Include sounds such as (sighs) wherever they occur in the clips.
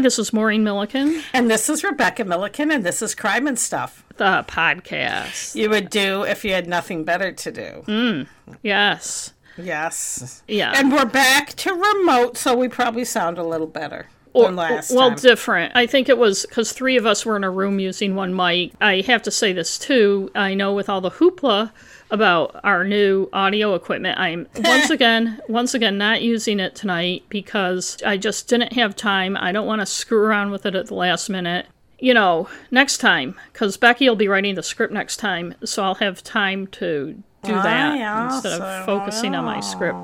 Hi, this is Maureen Milliken, And this is Rebecca Milliken, and this is Crime and Stuff. the podcast. You would do if you had nothing better to do. Mm, yes. Yes. Yeah. And we're back to remote, so we probably sound a little better than last well, time. different. I think it was because three of us were in a room using one mic. I have to say this too. I know with all the hoopla about our new audio equipment, I'm (laughs) once again, once again, not using it tonight because I just didn't have time. I don't want to screw around with it at the last minute. You know, next time, because Becky will be writing the script next time, so I'll have time to do that instead of focusing on my script.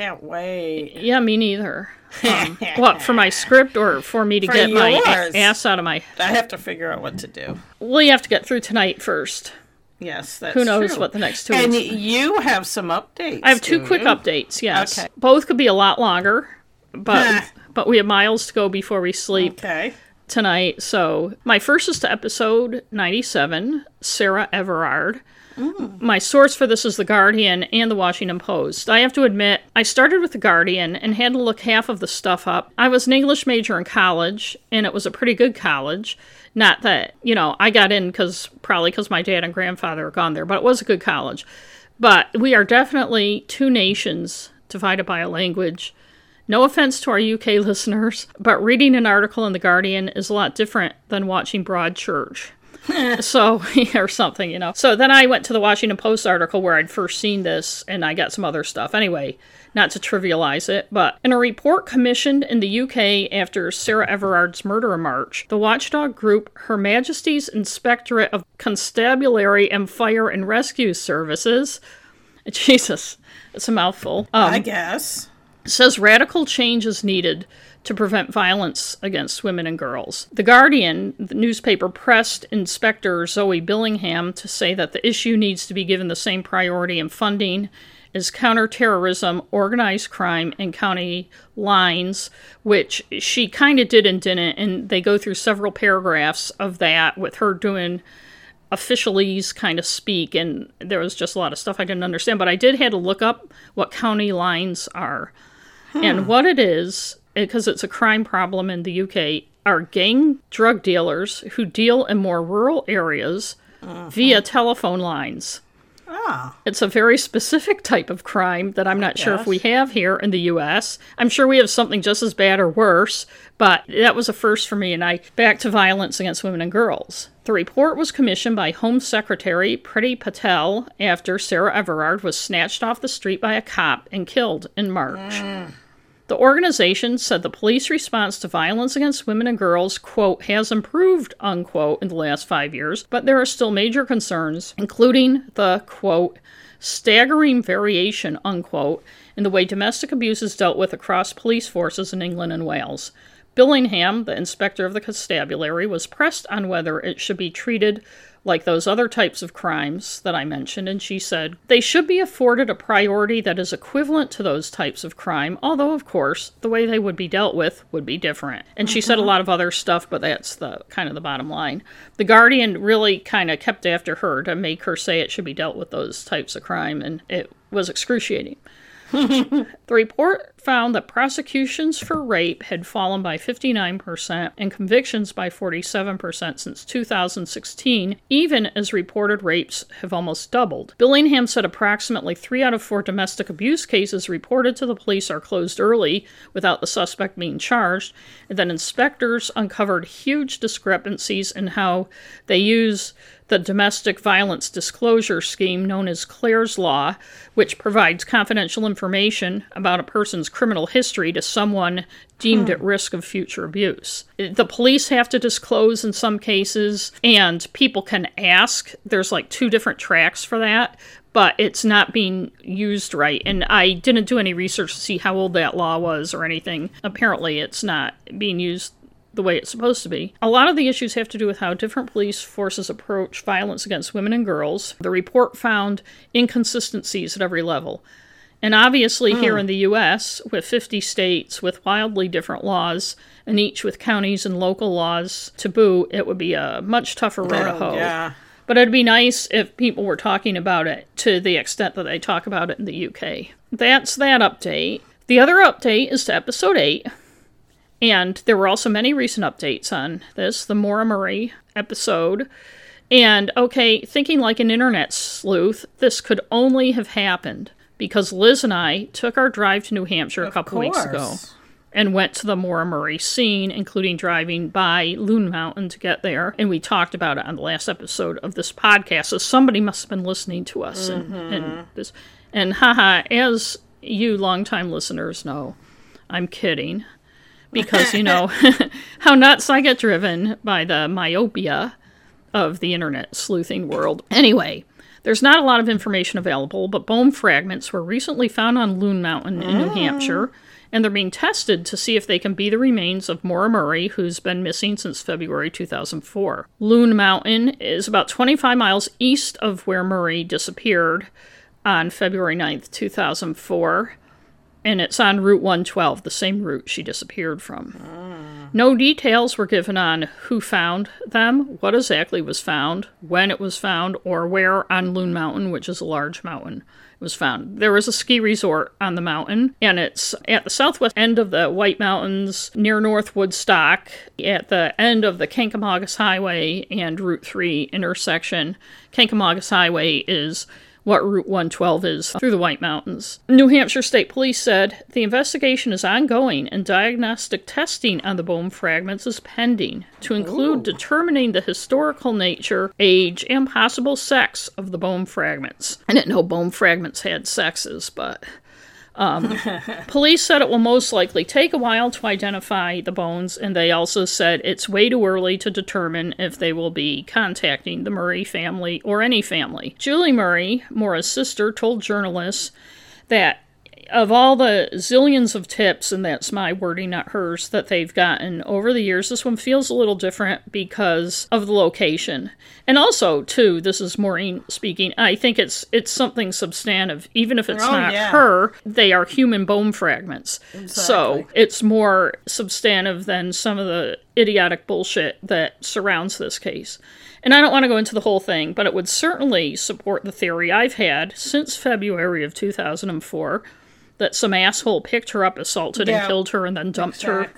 Can't wait. Yeah, me neither. (laughs) Um, what for my script or for me to For get my yours. a- ass out of my? I have to figure out what to do. Well, you have to get through tonight first. Yes, that's Who knows true. what the next two And weeks? you have some updates. I have two quick you? updates. Yes, Okay. both could be a lot longer, but (laughs) but we have miles to go before we sleep Okay. tonight. So my first is to episode ninety-seven. Sarah Everard. Mm. My source for this is The Guardian and The Washington Post. I have to admit, I started with The Guardian and had to look half of the stuff up. I was an English major in college, and it was a pretty good college. Not that, you know, I got in because probably because my dad and grandfather are gone there, but it was a good college. But we are definitely two nations divided by a language. No offense to our UK (laughs) listeners, but reading an article in The Guardian is a lot different than watching Broadchurch. (laughs) so, (laughs) or something, you know. So then I went to the Washington Post article where I'd first seen this and I got some other stuff. Anyway, not to trivialize it, but in a report commissioned in the UK after Sarah Everard's murder march, the watchdog group Her Majesty's Inspectorate of Constabulary and Fire and Rescue Services, (laughs) Jesus, it's a mouthful. Um, I guess. says radical change is needed to prevent violence against women and girls. The Guardian, the newspaper, pressed Inspector Zoe Billingham to say that the issue needs to be given the same priority and funding as counterterrorism, organized crime, and county lines, which she kind of did and didn't. And they go through several paragraphs of that with her doing officialese kind of speak and there was just a lot of stuff I didn't understand but I did had to look up what county lines are and what it is because it's a crime problem in the UK are gang drug dealers who deal in more rural areas via telephone lines Ah. it's a very specific type of crime that I'm not sure if we have here in the US. I'm sure we have something just as bad or worse, but that was a first for me. And I back to violence against women and girls. The report was commissioned by Home Secretary Priti Patel after Sarah Everard was snatched off the street by a cop and killed in March. The organization said the police response to violence against women and girls, quote, has improved, unquote, in the last five years, but there are still major concerns, including the, quote, staggering variation, unquote, in the way domestic abuse is dealt with across police forces in England and Wales. Billingham, the inspector of the constabulary, was pressed on whether it should be treated like those other types of crimes that I mentioned, and she said they should be afforded a priority that is equivalent to those types of crime, although, of course, the way they would be dealt with would be different. And she said a mm-hmm. lot of other stuff, but that's the kind of the bottom line. The Guardian really kind of kept after her to make her say it should be dealt with those types of crime, and it was excruciating. (laughs) The report found that prosecutions for rape had fallen by 59% and convictions by 47% since 2016, even as reported rapes have almost doubled. Billingham said approximately three out of four domestic abuse cases reported to the police are closed early without the suspect being charged, and that inspectors uncovered huge discrepancies in how they use the domestic violence disclosure scheme known as Clare's Law, which provides confidential information about a person's criminal history to someone deemed at risk of future abuse. The police have to disclose in some cases, and people can ask. There's like two different tracks for that. But it's not being used right. And I didn't do any research to see how old that law was or anything. Apparently, it's not being used the way it's supposed to be. A lot of the issues have to do with how different police forces approach violence against women and girls. The report found inconsistencies at every level. And obviously, here hmm. in the US, with 50 states with wildly different laws, and each with counties and local laws to boot, it would be a much tougher road to Oh, hoe. yeah. But it'd be nice if people were talking about it to the extent that they talk about it in the UK. That's that update. The other update is to episode 8 And there were also many recent updates on this, the Maura Murray episode. And okay, thinking like an internet sleuth, this could only have happened because Liz and I took our drive to New Hampshire a couple weeks ago and went to the Maura Murray scene, including driving by Loon Mountain to get there. And we talked about it on the last episode of this podcast. So somebody must have been listening to us. And, and mm-hmm. this, and haha, as you longtime listeners know, I'm kidding. Because, you know, (laughs) how nuts I get driven by the myopia of the internet sleuthing world. Anyway, there's not a lot of information available, but bone fragments were recently found on Loon Mountain in New oh. Hampshire, and they're being tested to see if they can be the remains of Maura Murray, who's been missing since February 2004. Loon Mountain is about 25 miles east of where Murray disappeared on February 9th, 2004 and it's on Route 112, the same route she disappeared from. Oh. No details were given on who found them, what exactly was found, when it was found, or where on Loon Mountain, which is a large mountain, it was found. There was a ski resort on the mountain, and it's at the southwest end of the White Mountains near North Woodstock, at the end of the Kancamagus Highway and Route 3 intersection. Kancamagus Highway is what Route 112 is through the White Mountains. New Hampshire State Police said the investigation is ongoing and diagnostic testing on the bone fragments is pending to include determining the historical nature, age, and possible sex of the bone fragments. I didn't know bone fragments had sexes, but. Um, (laughs) police said it will most likely take a while to identify the bones, and they also said it's way too early to determine if they will be contacting the Murray family or any family. Julie Murray, Maura's sister, told journalists that of all the zillions of tips, and that's my wording, not hers, that they've gotten over the years, this one feels a little different because of the location. And also, too, this is Maureen speaking, I think it's it's something substantive. Even if it's Oh, not yeah. her, they are human bone fragments. So it's more substantive than some of the idiotic bullshit that surrounds this case. And I don't want to go into the whole thing, but it would certainly support the theory I've had since February of 2004 that some asshole picked her up, assaulted, and killed her, and then dumped her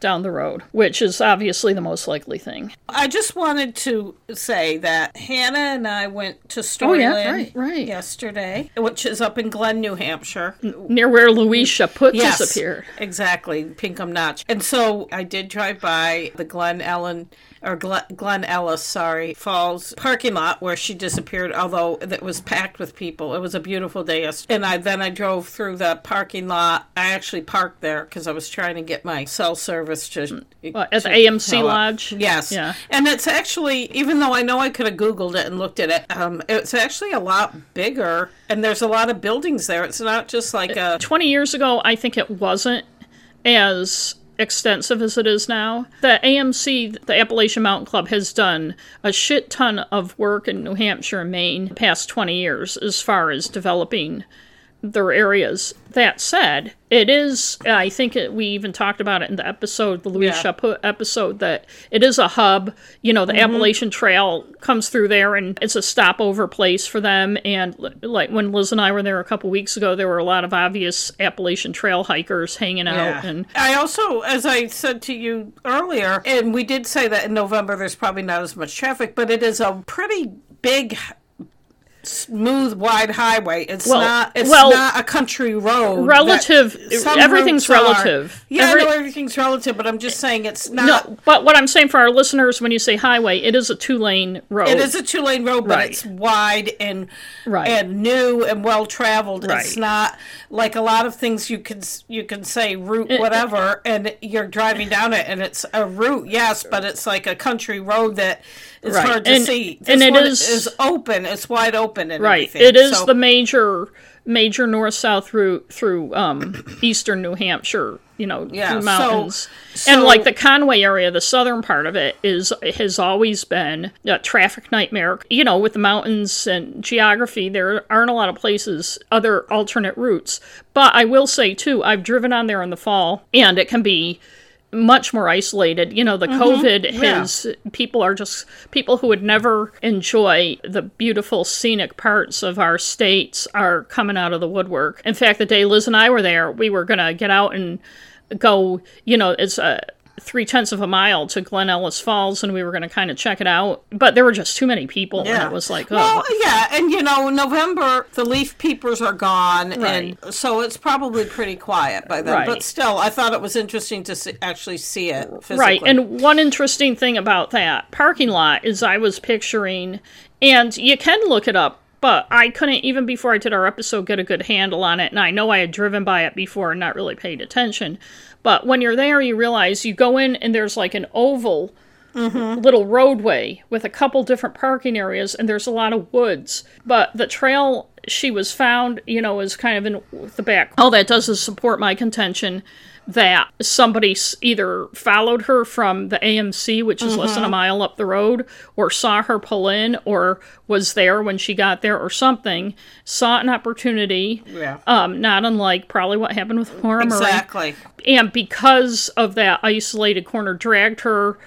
down the road, which is obviously the most likely thing. I just wanted to say that Hannah and I went to Storyland Oh, yeah, right, right. yesterday, which is up in Glen, New Hampshire. Near where Louise Chaput Yes, disappeared. exactly, Pinkham Notch. And so I did drive by the Glen Ellen or Glen, Ellis, sorry, Falls parking lot where she disappeared. Although it was packed with people, it was a beautiful day. And I then I drove through the parking lot. I actually parked there because I was trying to get my cell service to Uh, at the to AMC. Lodge? Yes. Yeah. And it's actually, even though I know I could have Googled it and looked at it, um, it's actually a lot bigger. And there's a lot of buildings there. It's not just like a. 20 years ago, I think it wasn't as extensive as it is now. The AMC, the Appalachian Mountain Club, has done a shit ton of work in New Hampshire and Maine the past 20 years as far as developing their areas. That said, it is, I think it, we even talked about it in the episode, the Louis Yeah. Episode, that it is a hub. You know, the Mm-hmm. Appalachian Trail comes through there and it's a stopover place for them. And li- like when Liz and I were there a couple weeks ago, there were a lot of obvious Appalachian Trail hikers hanging out. And I also, as I said to you earlier, and we did say that in November there's probably not as much traffic, but it is a pretty big, smooth, wide highway. It's Well- not. It's well, not a country road. relative, everything's relative. Yeah, Every- I know everything's relative, but I'm just saying it's not. no, but what I'm saying for our listeners, when you say highway, it is a two lane road. It is a two lane road, but Right. it's wide and Right. and new and well traveled. It's not like a lot of things you can you can say route whatever, and you're driving down it, and it's a route, yes, but it's like a country road that is Right. hard to And- see. and This it one is- is open. It's wide open and Right. everything. It is So- the major major north south route through um, eastern New Hampshire. You know, Yeah, through mountains, so- and like the Conway area, the southern part of it is has always been a traffic nightmare. You know, with the mountains and geography, there aren't a lot of places other alternate routes. But I will say too, I've driven on there in the fall, and it can be much more isolated. You know, the COVID Mm-hmm. yeah. has people are just people who would never enjoy the beautiful scenic parts of our states are coming out of the woodwork. In fact, the day Liz and I were there, we were going to get out and go, you know, it's a three tenths of a mile to Glen Ellis Falls, and we were going to kind of check it out. But there were just too many people, and it was like, oh, Well, yeah, and you know, November the leaf peepers are gone, Right. and so it's probably pretty quiet by then. Right. But still, I thought it was interesting to see, actually see it physically. Right. And one interesting thing about that parking lot is I was picturing, and you can look it up, but I couldn't, even before I did our episode, get a good handle on it. And I know I had driven by it before and not really paid attention. But when you're there, you realize you go in and there's like an oval. Mm-hmm. Little roadway with a couple different parking areas, and there's a lot of woods. But the trail she was found, you know, is kind of in the back. All that does is support my contention that somebody either followed her from the AMC, which is less than a mile up the road, or saw her pull in, or was there when she got there, or something, saw an opportunity, Yeah. um, not unlike probably what happened with Maura Murray Exactly. and because of that isolated corner dragged her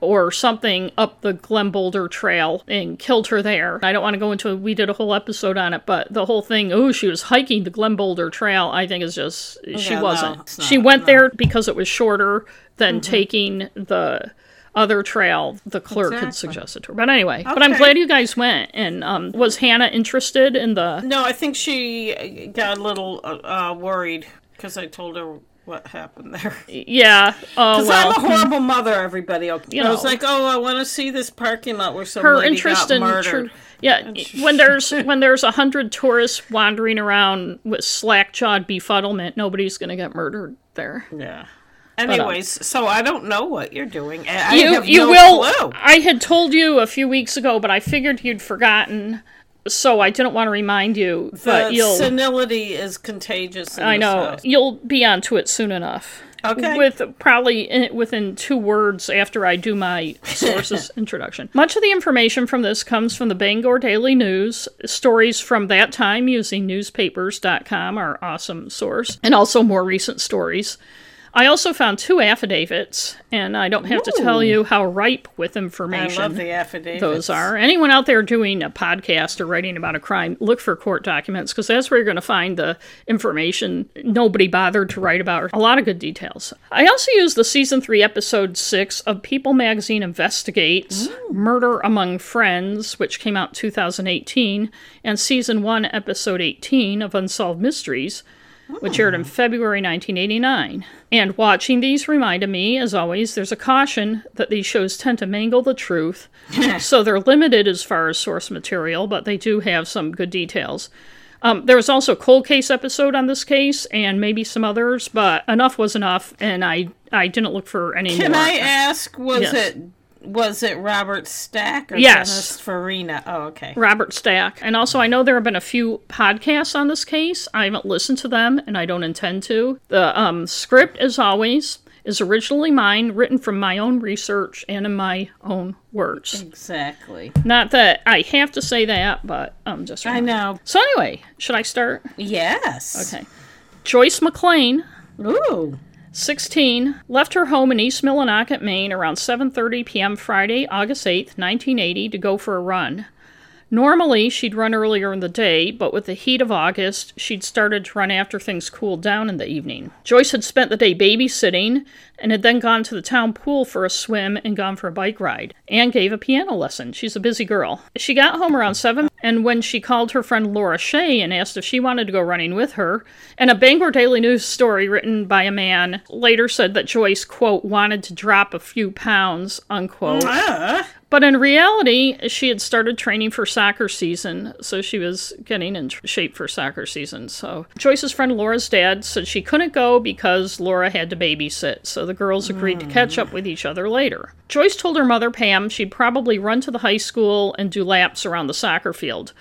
or something up the Glen Boulder Trail and killed her there. I don't want to go into it. we did a whole episode on it, but the whole thing, oh, she was hiking the Glen Boulder Trail, I think is just she Yeah, no, wasn't. it's she went no. there because it was shorter than taking the other trail the clerk had Exactly. suggested to her. But anyway, but I'm glad you guys went. And um, was Hannah interested in the No, I think she got a little uh, uh, worried because I told her what happened there. (laughs) yeah, oh Because well. I'm a horrible mother, everybody. You I was like, oh, I want to see this parking lot where some her lady interest got in murdered. true yeah when (laughs) there's when there's a hundred tourists wandering around with slack jawed befuddlement nobody's gonna get murdered there Yeah. Uh, Anyways, so I don't know what you're doing. I you you no will clue. i had told you a few weeks ago but i figured you'd forgotten so i didn't want to remind you but The you'll senility is contagious. In i know house. you'll be onto it soon enough Okay. With probably in, within two words after I do my sources (laughs) introduction. Much of the information from this comes from the Bangor Daily News. Stories from that time using newspapers.com, our awesome source, and also more recent stories. I also found two affidavits, and I don't have to tell you how ripe with information love the affidavits. those are. Anyone out there doing a podcast or writing about a crime, look for court documents because that's where you're going to find the information nobody bothered to write about. A lot of good details. I also used the season three, episode six of People Magazine Investigates Murder Among Friends, which came out in 2018, and season one, episode 18 of Unsolved Mysteries which aired in February 1989. And watching these reminded me, as always, there's a caution that these shows tend to mangle the truth. (laughs) so they're limited as far as source material, but they do have some good details. Um, there was also a cold case episode on this case, and maybe some others, but enough was enough, and I I didn't look for any Can more. I ask? Was Yes. it was it Robert Stack or Yes. Dennis Farina? Oh, okay. Robert Stack. And also, I know there have been a few podcasts on this case. I haven't listened to them, and I don't intend to. The um, script, as always, is originally mine, written from my own research and in my own words. Exactly. Not that I have to say that, but I'm just. I know. So, anyway, should I start? Yes. Okay. Joyce McLain. Ooh. 16 left her home in East Millinocket, Maine around 7:30 p.m. Friday, August 8, 1980 to go for a run. Normally, she'd run earlier in the day, but with the heat of August, she'd started to run after things cooled down in the evening. Joyce had spent the day babysitting and had then gone to the town pool for a swim and gone for a bike ride, and gave a piano lesson. She's a busy girl. She got home around 7, and when she called her friend Laura Shea and asked if she wanted to go running with her, and a Bangor Daily News story written by a man later said that Joyce, quote, wanted to drop a few pounds, unquote. Ah. But in reality, she had started training for soccer season, so she was getting in shape for soccer season. So Joyce's friend Laura's dad said she couldn't go because Laura had to babysit, so the girls agreed to catch up with each other later. Joyce told her mother, Pam, she'd probably run to the high school and do laps around the soccer field.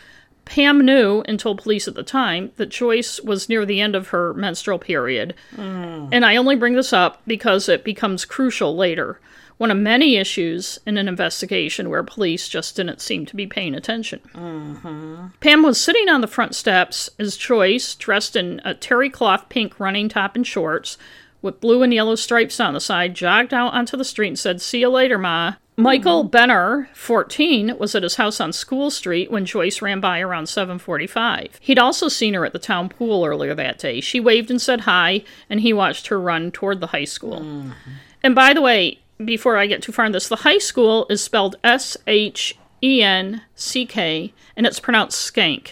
Pam knew and told police at the time that Joyce was near the end of her menstrual period. Mm. And I only bring this up because it becomes crucial later. One of many issues in an investigation where police just didn't seem to be paying attention. Mm-hmm. Pam was sitting on the front steps as Joyce, dressed in a terry cloth pink running top and shorts, with blue and yellow stripes on the side, jogged out onto the street and said, See you later, Ma. Mm-hmm. Michael Benner, 14, was at his house on School Street when Joyce ran by around 7:45. He'd also seen her at the town pool earlier that day. She waved and said hi, and he watched her run toward the high school. Mm-hmm. And by the way, before I get too far in this, the high school is spelled S H E N C K, and it's pronounced skank.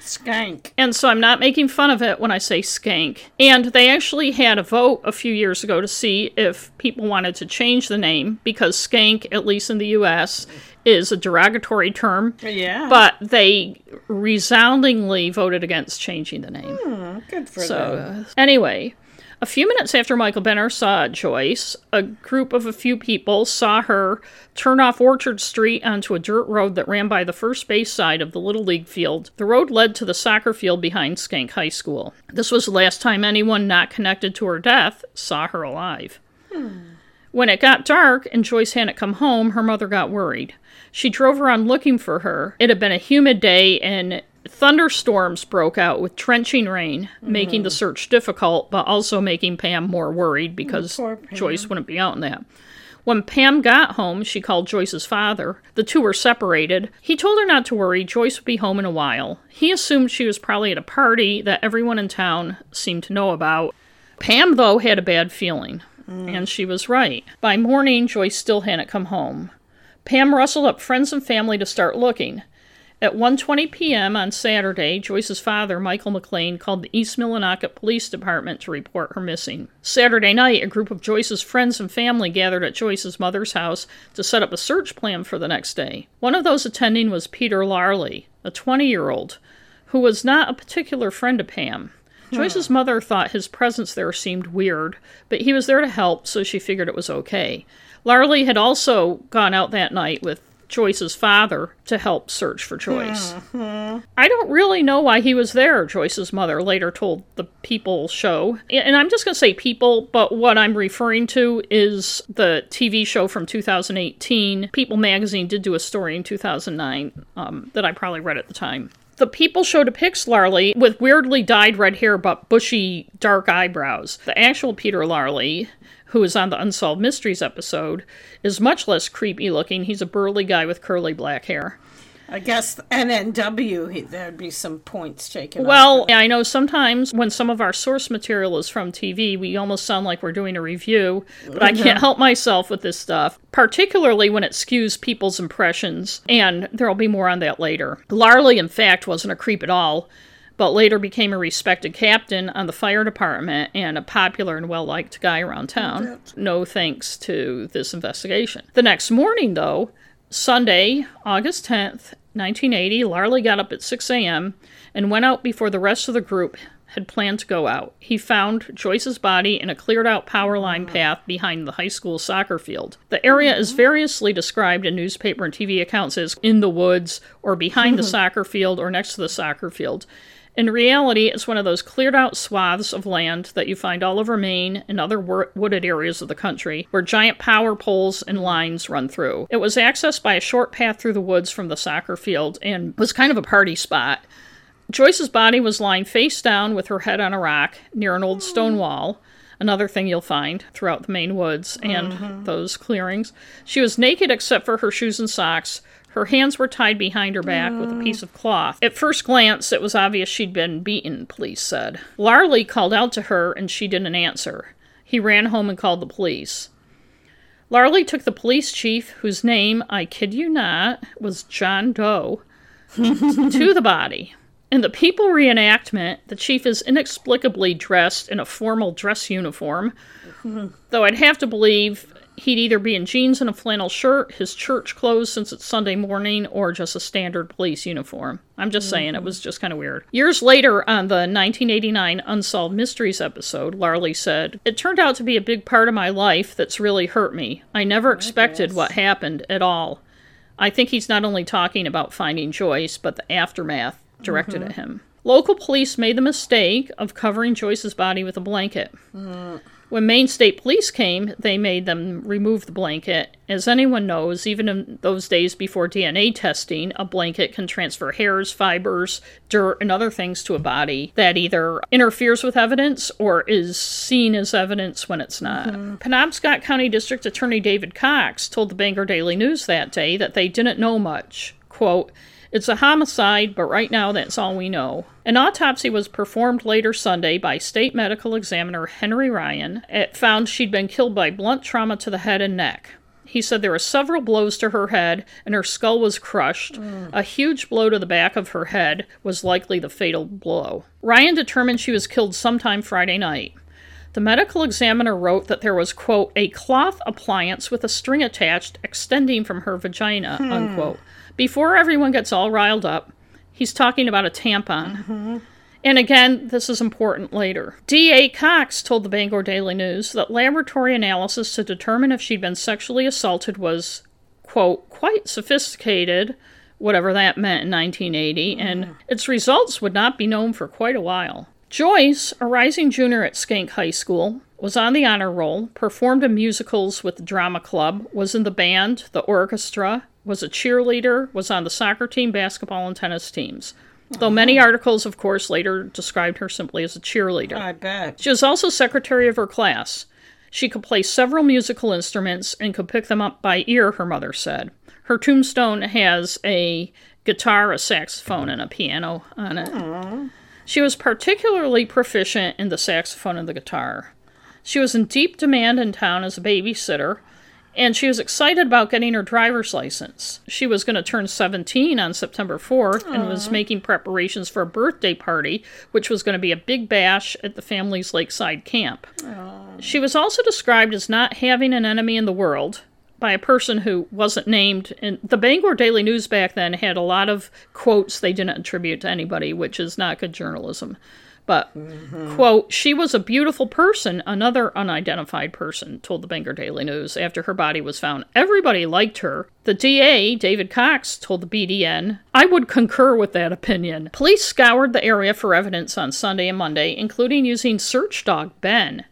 Skank. And so I'm not making fun of it when I say skank. And they actually had a vote a few years ago to see if people wanted to change the name because skank, at least in the US, is a derogatory term. Yeah. But they resoundingly voted against changing the name. Hmm, good for So, them. anyway, a few minutes after Michael Benner saw Joyce, a group of a few people saw her turn off Orchard Street onto a dirt road that ran by the first base side of the Little League field. The road led to the soccer field behind Skank High School. This was the last time anyone not connected to her death saw her alive. Hmm. When it got dark and Joyce hadn't come home, her mother got worried. She drove around looking for her. It had been a humid day and thunderstorms broke out with trenching rain, making the mm-hmm. search difficult, but also making Pam more worried because Joyce wouldn't be out in that. When Pam got home, she called Joyce's father. The two were separated. He told her not to worry, Joyce would be home in a while. He assumed she was probably at a party that everyone in town seemed to know about. Pam, though, had a bad feeling, mm. and she was right. By morning, Joyce still hadn't come home. Pam rustled up friends and family to start looking. At 1:20 p.m. on Saturday, Joyce's father, Michael McLain, called the East Millinocket Police Department to report her missing. Saturday night, a group of Joyce's friends and family gathered at Joyce's mother's house to set up a search plan for the next day. One of those attending was Peter Larley, a 20-year-old, who was not a particular friend of Pam. Joyce's mother thought his presence there seemed weird, but he was there to help, so she figured it was okay. Larley had also gone out that night with Joyce's father to help search for Joyce. I don't really know why he was there, Joyce's mother later told the People show. And I'm just going to say People, but what I'm referring to is the TV show from 2018. People magazine did do a story in 2009 um, that I probably read at the time. The People show depicts Larley with weirdly dyed red hair but bushy, dark eyebrows. The actual Peter Larley, who is on the Unsolved Mysteries episode, is much less creepy looking. He's a burly guy with curly black hair. I guess NNW, there'd be some points taken. Well, I know sometimes when some of our source material is from TV, we almost sound like we're doing a review, but I can't help myself with this stuff, particularly when it skews people's impressions, and there'll be more on that later. Larley, in fact, wasn't a creep at all, but later became a respected captain on the fire department and a popular and well liked guy around town. No thanks to this investigation. The next morning, though, Sunday, August 10th, 1980, Larley got up at 6 a.m. and went out before the rest of the group had planned to go out. He found Joyce's body in a cleared out power line mm. path behind the high school soccer field. The area is mm-hmm. variously described in newspaper and TV accounts as in the woods or behind the mm-hmm. soccer field or next to the soccer field. In reality, it's one of those cleared out swaths of land that you find all over Maine and other wooded areas of the country where giant power poles and lines run through. It was accessed by a short path through the woods from the soccer field and was kind of a party spot. Joyce's body was lying face down with her head on a rock near an old hmm. stone wall. Another thing you'll find throughout the Maine woods and mm-hmm. those clearings. She was naked except for her shoes and socks. Her hands were tied behind her back with a piece of cloth. At first glance, it was obvious she'd been beaten, police said. Larley called out to her and she didn't answer. He ran home and called the police. Larley took the police chief, whose name, I kid you not, was John Doe, (laughs) to the body. In the People reenactment, the chief is inexplicably dressed in a formal dress uniform, though I'd have to believe he'd either be in jeans and a flannel shirt, his church clothes since it's Sunday morning, or just a standard police uniform. I'm just mm-hmm. saying, it was just kind of weird. Years later, on the 1989 Unsolved Mysteries episode, Larley said, It turned out to be a big part of my life that's really hurt me. I never oh, expected what happened at all. I think he's not only talking about finding Joyce, but the aftermath directed mm-hmm. at him. Local police made the mistake of covering Joyce's body with a blanket. Mm-hmm. When Maine State Police came, they made them remove the blanket. As anyone knows, even in those days before DNA testing, a blanket can transfer hairs, fibers, dirt, and other things to a body that either interferes with evidence or is seen as evidence when it's not. Mm-hmm. Penobscot County District Attorney David Cox told the Bangor Daily News that day that they didn't know much. Quote, it's a homicide, but right now that's all we know. An autopsy was performed later Sunday by state medical examiner Henry Ryan. It found she'd been killed by blunt trauma to the head and neck. He said there were several blows to her head and her skull was crushed. Mm. A huge blow to the back of her head was likely the fatal blow. Ryan determined she was killed sometime Friday night. The medical examiner wrote that there was, quote, a cloth appliance with a string attached extending from her vagina, hmm. unquote. Before everyone gets all riled up, he's talking about a tampon. Mm-hmm. And again, this is important later. D.A. Cox told the Bangor Daily News that laboratory analysis to determine if she'd been sexually assaulted was, quote, quite sophisticated, whatever that meant in 1980, mm. and its results would not be known for quite a while. Joyce, a rising junior at Skank High School, was on the honor roll, performed in musicals with the drama club, was in the band, the orchestra, was a cheerleader, was on the soccer team, basketball, and tennis teams. Though many articles, of course, later described her simply as a cheerleader. I bet. She was also secretary of her class. She could play several musical instruments and could pick them up by ear, her mother said. Her tombstone has a guitar, a saxophone, and a piano on it. Aww. She was particularly proficient in the saxophone and the guitar. She was in deep demand in town as a babysitter, and she was excited about getting her driver's license. She was going to turn 17 on September 4th Aww. and was making preparations for a birthday party, which was going to be a big bash at the family's lakeside camp. Aww. She was also described as not having an enemy in the world by a person who wasn't named. And the Bangor Daily News back then had a lot of quotes they didn't attribute to anybody, which is not good journalism. But, mm-hmm. quote, she was a beautiful person, another unidentified person told the Bangor Daily News after her body was found. Everybody liked her. The DA, David Cox, told the BDN, I would concur with that opinion. Police scoured the area for evidence on Sunday and Monday, including using search dog Ben.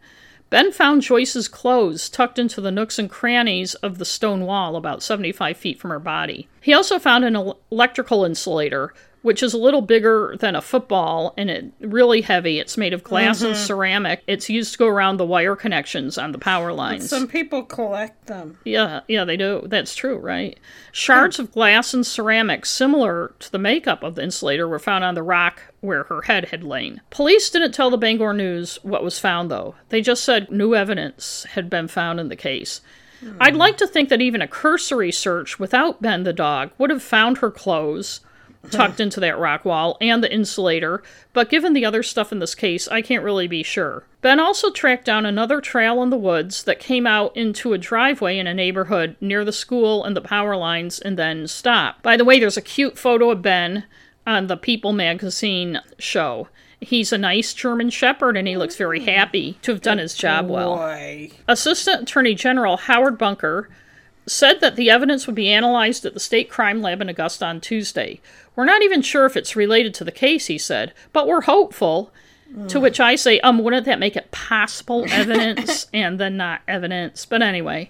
Ben found Joyce's clothes tucked into the nooks and crannies of the stone wall about 75 feet from her body. He also found an electrical insulator, which is a little bigger than a football and it really heavy. It's made of glass mm-hmm. and ceramic. It's used to go around the wire connections on the power lines. But some people collect them. Yeah, yeah, they do. That's true, right? Shards of glass and ceramic similar to the makeup of the insulator were found on the rock where her head had lain. Police didn't tell the Bangor News what was found though. They just said new evidence had been found in the case. I'd like to think that even a cursory search without Ben the dog would have found her clothes tucked into that rock wall and the insulator, but given the other stuff in this case, I can't really be sure. Ben also tracked down another trail in the woods that came out into a driveway in a neighborhood near the school and the power lines and then stopped. By the way, there's a cute photo of Ben on the People magazine show. He's a nice German Shepherd and he looks very happy to have done his job well. Assistant Attorney General Howard Bunker said that the evidence would be analyzed at the State Crime Lab in Augusta on Tuesday. We're not even sure if it's related to the case, he said, but we're hopeful. Mm. To which I say, um, wouldn't that make it possible (laughs) evidence and then not evidence? But anyway,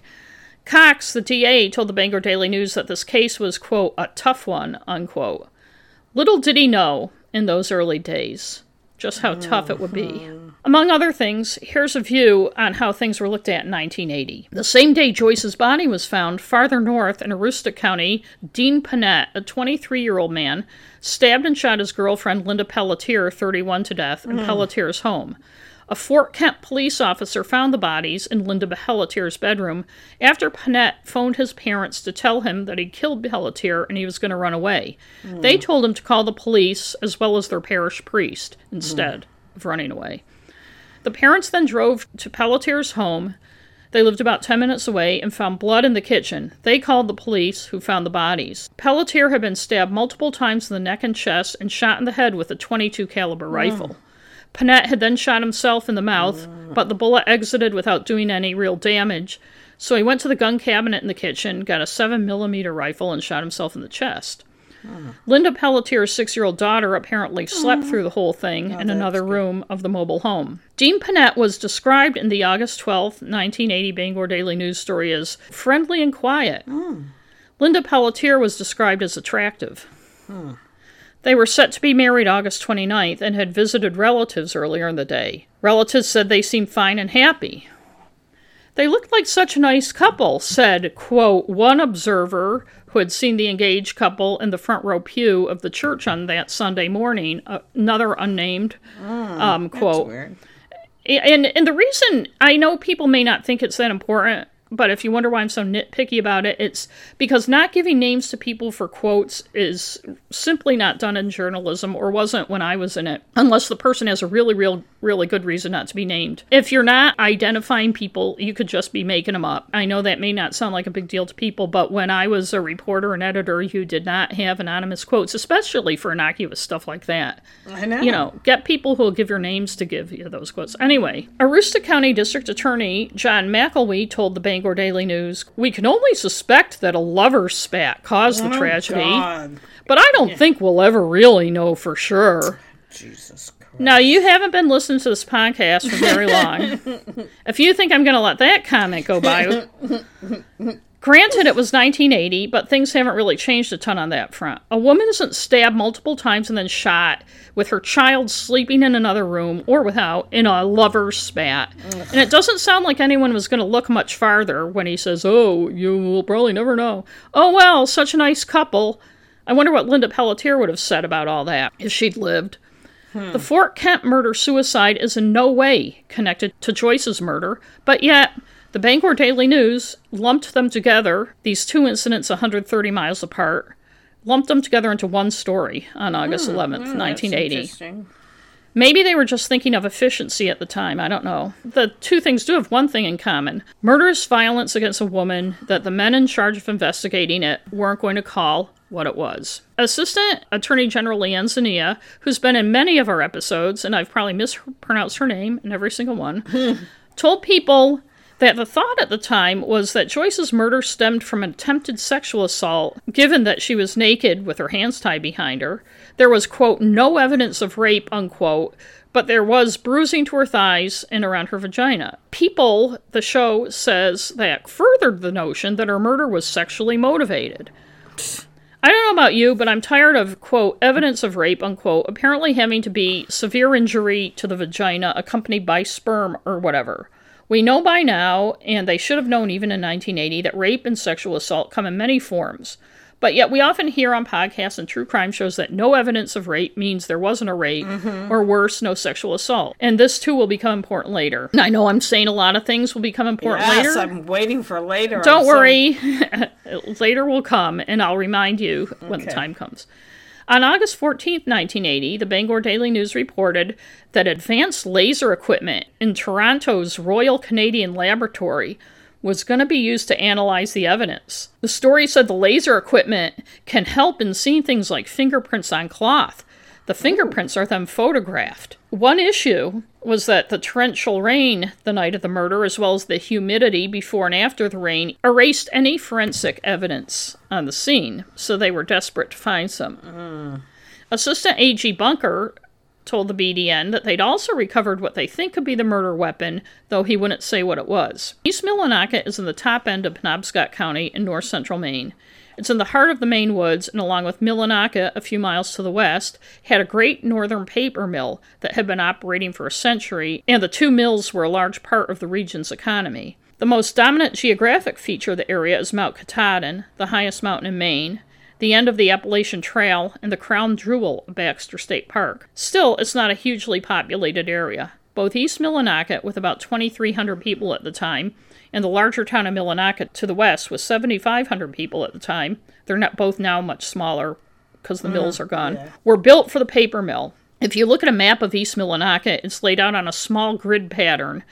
Cox, the DA, told the Bangor Daily News that this case was, quote, a tough one, unquote. Little did he know in those early days just how tough it would be. Among other things, here's a view on how things were looked at in 1980. The same day Joyce's body was found, farther north in Aroostook County, Dean Panett, a 23 year old man, stabbed and shot his girlfriend Linda Pelletier, 31, to death in mm. Pelletier's home. A Fort Kent police officer found the bodies in Linda Pelletier's bedroom after Panett phoned his parents to tell him that he'd killed Pelletier and he was going to run away. Mm. They told him to call the police as well as their parish priest instead mm. of running away. The parents then drove to Pelletier's home. They lived about 10 minutes away and found blood in the kitchen. They called the police, who found the bodies. Pelletier had been stabbed multiple times in the neck and chest and shot in the head with a 22 caliber mm. rifle. Panett had then shot himself in the mouth, but the bullet exited without doing any real damage. So he went to the gun cabinet in the kitchen, got a 7 millimeter rifle, and shot himself in the chest. Linda Pelletier's six year old daughter apparently slept through the whole thing in another room of the mobile home. Jean Panette was described in the August 12, 1980 Bangor Daily News story as friendly and quiet. Linda Pelletier was described as attractive. They were set to be married August 29th and had visited relatives earlier in the day. Relatives said they seemed fine and happy. They looked like such a nice couple, said, quote, one observer who had seen the engaged couple in the front row pew of the church on that Sunday morning, another unnamed um, quote. Weird. And and the reason I know people may not think it's that important, but if you wonder why I'm so nitpicky about it, it's because not giving names to people for quotes is simply not done in journalism or wasn't when I was in it, unless the person has a really, real, really good reason not to be named. If you're not identifying people, you could just be making them up. I know that may not sound like a big deal to people, but when I was a reporter and editor, you did not have anonymous quotes, especially for innocuous stuff like that I know. you know, get people who will give your names to give you those quotes. Anyway, Aroostook County District Attorney John McElwee told the Bangor Daily News, "We can only suspect that a lover spat caused the Oh, tragedy, God. but I don't think we'll ever really know for sure." Jesus Now, you haven't been listening to this podcast for very long. (laughs) if you think I'm going to let that comment go by, Granted, it was 1980, but things haven't really changed a ton on that front. A woman isn't stabbed multiple times and then shot with her child sleeping in another room or without in a lover's spat. And it doesn't sound like anyone was going to look much farther when he says, Oh, you will probably never know. Oh, well, such a nice couple. I wonder what Linda Pelletier would have said about all that if she'd lived. The Fort Kent murder suicide is in no way connected to Joyce's murder, but yet the Bangor Daily News lumped them together, these two incidents 130 miles apart, lumped them together into one story on August hmm, 11th, 1980. Hmm, Maybe they were just thinking of efficiency at the time. I don't know. The two things do have one thing in common murderous violence against a woman that the men in charge of investigating it weren't going to call what it was. Assistant Attorney General Leane Zainea, who's been in many of our episodes, and I've probably mispronounced her name in every single one, (laughs) told people that the thought at the time was that Joyce's murder stemmed from an attempted sexual assault, given that she was naked with her hands tied behind her. There was, quote, no evidence of rape, unquote, but there was bruising to her thighs and around her vagina. People, the show says, that furthered the notion that her murder was sexually motivated. I don't know about you, but I'm tired of, quote, evidence of rape, unquote, apparently having to be severe injury to the vagina accompanied by sperm or whatever. We know by now, and they should have known even in 1980, that rape and sexual assault come in many forms. But yet we often hear on podcasts and true crime shows that no evidence of rape means there wasn't a rape, mm-hmm. or worse, no sexual assault. And this too will become important later. I know I'm saying a lot of things will become important Yes, later. I'm waiting for later. I'm Don't so- worry. (laughs) Later will come, and I'll remind you when the time comes. On August 14th, 1980, the Bangor Daily News reported that advanced laser equipment in Toronto's Royal Canadian Laboratory was going to be used to analyze the evidence. The story said the laser equipment can help in seeing things like fingerprints on cloth. The fingerprints are then photographed. One issue was that the torrential rain the night of the murder, as well as the humidity before and after the rain, erased any forensic evidence on the scene, so they were desperate to find some. Mm. Assistant AG Bunker told the BDN that they'd also recovered what they think could be the murder weapon, though he wouldn't say what it was. East Millinocket is in the top end of Penobscot County in north central Maine. It's in the heart of the Maine woods, and along with Millinocket, a few miles to the west, had a great northern paper mill that had been operating for a century, and the two mills were a large part of the region's economy. The most dominant geographic feature of the area is Mount Katahdin, the highest mountain in Maine, the end of the Appalachian Trail, and the crown jewel of Baxter State Park. Still, it's not a hugely populated area. Both East Millinocket, with about 2,300 people at the time, and the larger town of Millinocket to the west, with 7,500 people at the time, they're not both now much smaller because the mills are gone, were built for the paper mill. If you look at a map of East Millinocket, it's laid out on a small grid pattern,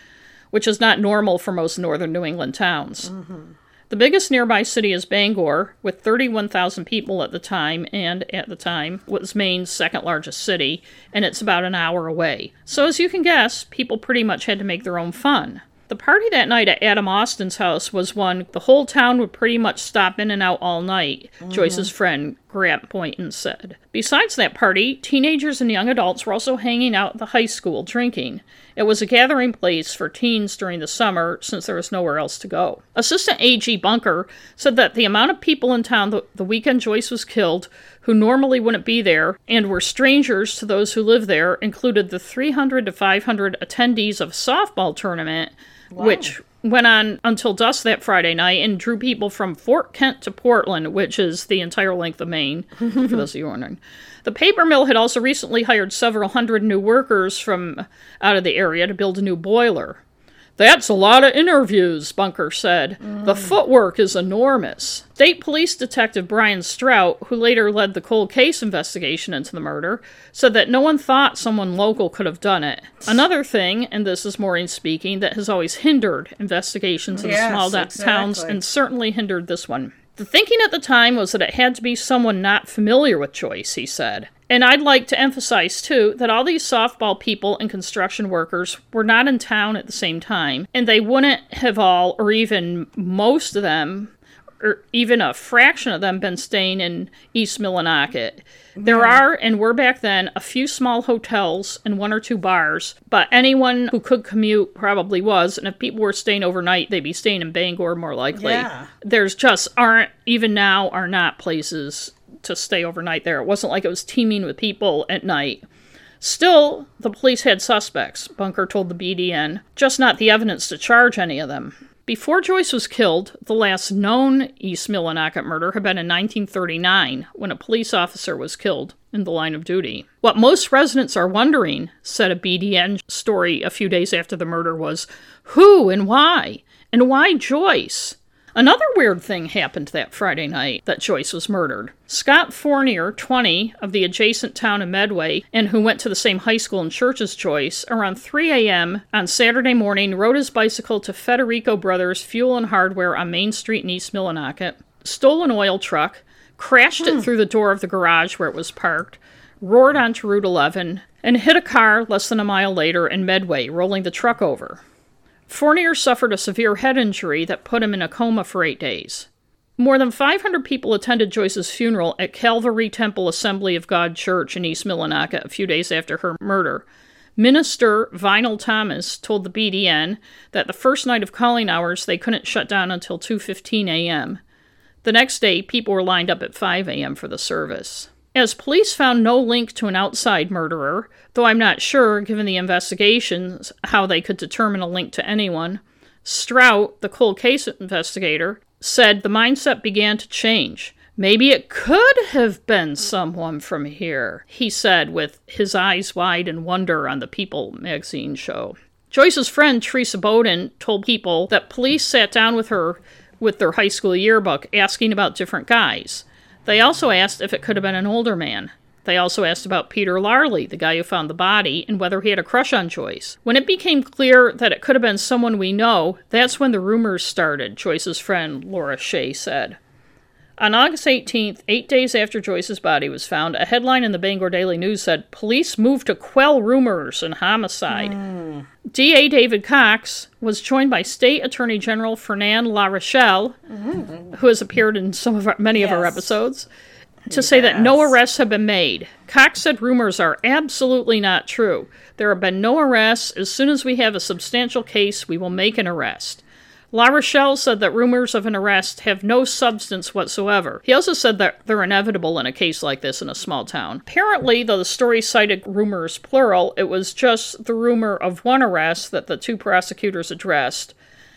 which is not normal for most northern New England towns. Mm-hmm. The biggest nearby city is Bangor, with 31,000 people at the time, and at the time was Maine's second largest city, and it's about an hour away. So, as you can guess, people pretty much had to make their own fun. The party that night at Adam Austin's house was one the whole town would pretty much stop in and out all night, Joyce's mm-hmm. friend Grant Boynton said. Besides that party, teenagers and young adults were also hanging out at the high school drinking. It was a gathering place for teens during the summer since there was nowhere else to go. Assistant AG Bunker said that the amount of people in town the, the weekend Joyce was killed who normally wouldn't be there and were strangers to those who live there included the 300 to 500 attendees of a softball tournament, wow. which went on until dusk that Friday night and drew people from Fort Kent to Portland, which is the entire length of Maine, (laughs) for those of you wondering. The paper mill had also recently hired several hundred new workers from out of the area to build a new boiler. That's a lot of interviews, Bunker said. Mm. The footwork is enormous. State Police Detective Brian Strout, who later led the cold case investigation into the murder, said that no one thought someone local could have done it. Another thing, and this is Maureen speaking, that has always hindered investigations in yes, small exactly. towns and certainly hindered this one. The thinking at the time was that it had to be someone not familiar with Joyce, he said. And I'd like to emphasize, too, that all these softball people and construction workers were not in town at the same time, and they wouldn't have all, or even most of them, or even a fraction of them, been staying in East Millinocket. There are, and were back then, a few small hotels and one or two bars, but anyone who could commute probably was, and if people were staying overnight, they'd be staying in Bangor more likely. Yeah. There's just aren't, even now, are not places to stay overnight there. It wasn't like it was teeming with people at night. Still, the police had suspects, Bunker told the BDN, just not the evidence to charge any of them. Before Joyce was killed, the last known East Millinocket murder had been in 1939 when a police officer was killed in the line of duty. What most residents are wondering, said a BDN story a few days after the murder, was who and why? And why Joyce? Another weird thing happened that Friday night that Joyce was murdered. Scott Fournier, 20, of the adjacent town of Medway, and who went to the same high school and church as Joyce, around 3 a.m. on Saturday morning rode his bicycle to Federico Brothers Fuel and Hardware on Main Street in East Millinocket, stole an oil truck, crashed hmm. it through the door of the garage where it was parked, roared onto Route 11, and hit a car less than a mile later in Medway, rolling the truck over. Fournier suffered a severe head injury that put him in a coma for eight days. More than 500 people attended Joyce's funeral at Calvary Temple Assembly of God Church in East Millinocket a few days after her murder. Minister Vinal Thomas told the BDN that the first night of calling hours they couldn't shut down until 2:15 a.m. The next day, people were lined up at 5 a.m. for the service. As police found no link to an outside murderer, though I'm not sure, given the investigations, how they could determine a link to anyone, Strout, the cold case investigator, said the mindset began to change. Maybe it could have been someone from here, he said, with his eyes wide in wonder on the People magazine show. Joyce's friend, Teresa Bowden, told People that police sat down with her with their high school yearbook asking about different guys. They also asked if it could have been an older man. They also asked about Peter Larley, the guy who found the body, and whether he had a crush on Joyce. When it became clear that it could have been someone we know, that's when the rumors started, Joyce's friend Laura Shea said. On August 18th, eight days after Joyce's body was found, a headline in the Bangor Daily News said, Police move to quell rumors and homicide. Mm. DA David Cox was joined by State Attorney General Fernand LaRochelle, mm. who has appeared in some of our, many yes. of our episodes, to yes. say that no arrests have been made. Cox said rumors are absolutely not true. There have been no arrests. As soon as we have a substantial case, we will make an arrest. LaRochelle said that rumors of an arrest have no substance whatsoever. He also said that they're inevitable in a case like this in a small town. Apparently, though the story cited rumors plural, it was just the rumor of one arrest that the two prosecutors addressed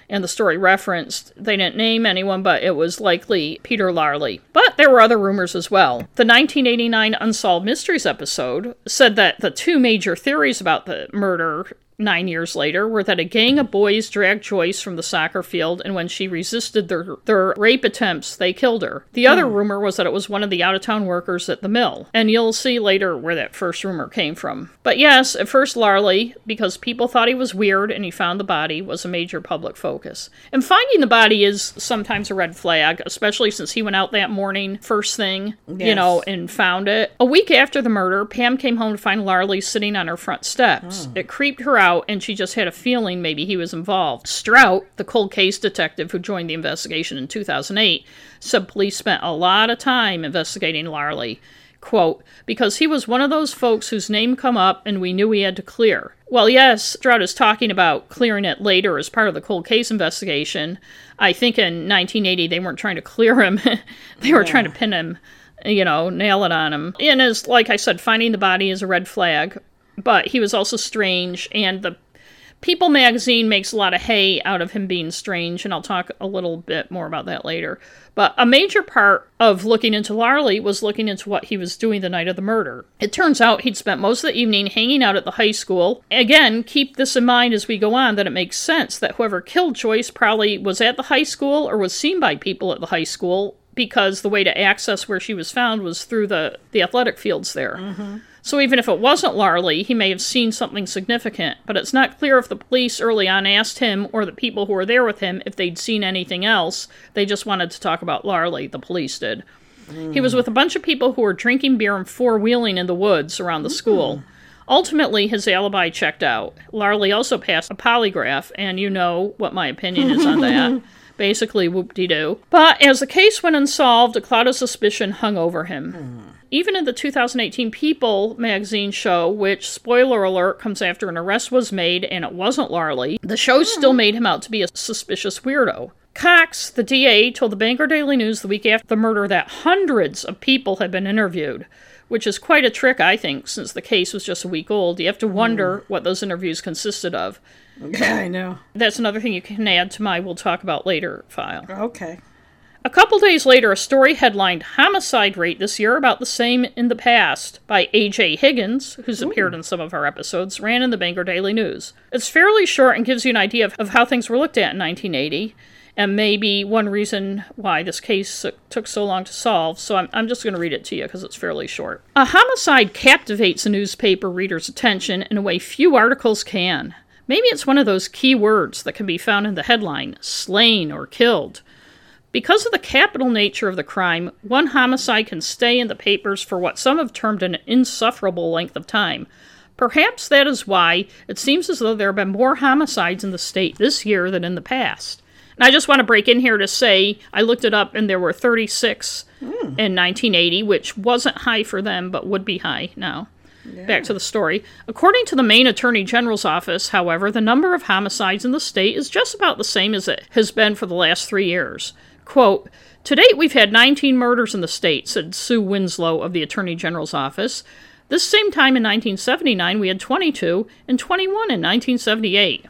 and the story referenced. They didn't name anyone, but it was likely Peter Larley. But there were other rumors as well. The 1989 Unsolved Mysteries episode said that the two major theories about the murder nine years later were that a gang of boys dragged Joyce from the soccer field, and when she resisted their, their rape attempts, they killed her. The other mm. rumor was that it was one of the out of town workers at the mill, and you'll see later where that first rumor came from. But yes, at first, Larley, because people thought he was weird and he found the body, was a major public focus. And finding the body is sometimes a red flag, especially since he went out that morning, first thing, yes. you know, and found it. A week after the murder, Pam came home to find Larley sitting on her front steps. Mm. It creeped her Strout, and she just had a feeling maybe he was involved. Strout, the cold case detective who joined the investigation in 2008, said police spent a lot of time investigating Larley. Quote, because he was one of those folks whose name come up and we knew we had to clear. Well, yes, Strout is talking about clearing it later as part of the cold case investigation. I think in 1980 they weren't trying to clear him, (laughs) they were trying to pin him, you know, nail it on him. And as, like I said, finding the body is a red flag, but he was also strange, and the People magazine makes a lot of hay out of him being strange, and I'll talk a little bit more about that later. But a major part of looking into Larley was looking into what he was doing the night of the murder. It turns out he'd spent most of the evening hanging out at the high school. Again, keep this in mind as we go on that it makes sense that whoever killed Joyce probably was at the high school or was seen by people at the high school because the way to access where she was found was through the, the athletic fields there. Mm-hmm. So even if it wasn't Larley, he may have seen something significant, but it's not clear if the police early on asked him or the people who were there with him if they'd seen anything else. They just wanted to talk about Larley, the police did. Mm. He was with a bunch of people who were drinking beer and four wheeling in the woods around the school. Mm. Ultimately, his alibi checked out. Larley also passed a polygraph, and you know what my opinion is on that. (laughs) Basically, whoop de doo. But as the case went unsolved, a cloud of suspicion hung over him. Mm. Even in the 2018 People magazine show, which, spoiler alert, comes after an arrest was made and it wasn't Larley, the show still made him out to be a suspicious weirdo. Cox, the DA, told the Bangor Daily News the week after the murder that hundreds of people had been interviewed, which is quite a trick, I think, since the case was just a week old. You have to wonder mm. what those interviews consisted of. Yeah, I know. That's another thing you can add to my we'll talk about later file. Okay. A couple days later, a story headlined Homicide Rate this year about the same in the past by A.J. Higgins, who's Ooh. appeared in some of our episodes, ran in the Bangor Daily News. It's fairly short and gives you an idea of, of how things were looked at in 1980, and maybe one reason why this case took so long to solve, so I'm, I'm just going to read it to you because it's fairly short. A homicide captivates a newspaper reader's attention in a way few articles can. Maybe it's one of those key words that can be found in the headline slain or killed. Because of the capital nature of the crime, one homicide can stay in the papers for what some have termed an insufferable length of time. Perhaps that is why it seems as though there have been more homicides in the state this year than in the past. And I just want to break in here to say I looked it up and there were 36 mm. in 1980, which wasn't high for them but would be high now. Yeah. Back to the story. According to the Maine Attorney General's office, however, the number of homicides in the state is just about the same as it has been for the last three years. Quote, to date, we've had 19 murders in the state, said Sue Winslow of the Attorney General's office. This same time in 1979, we had 22, and 21 in 1978.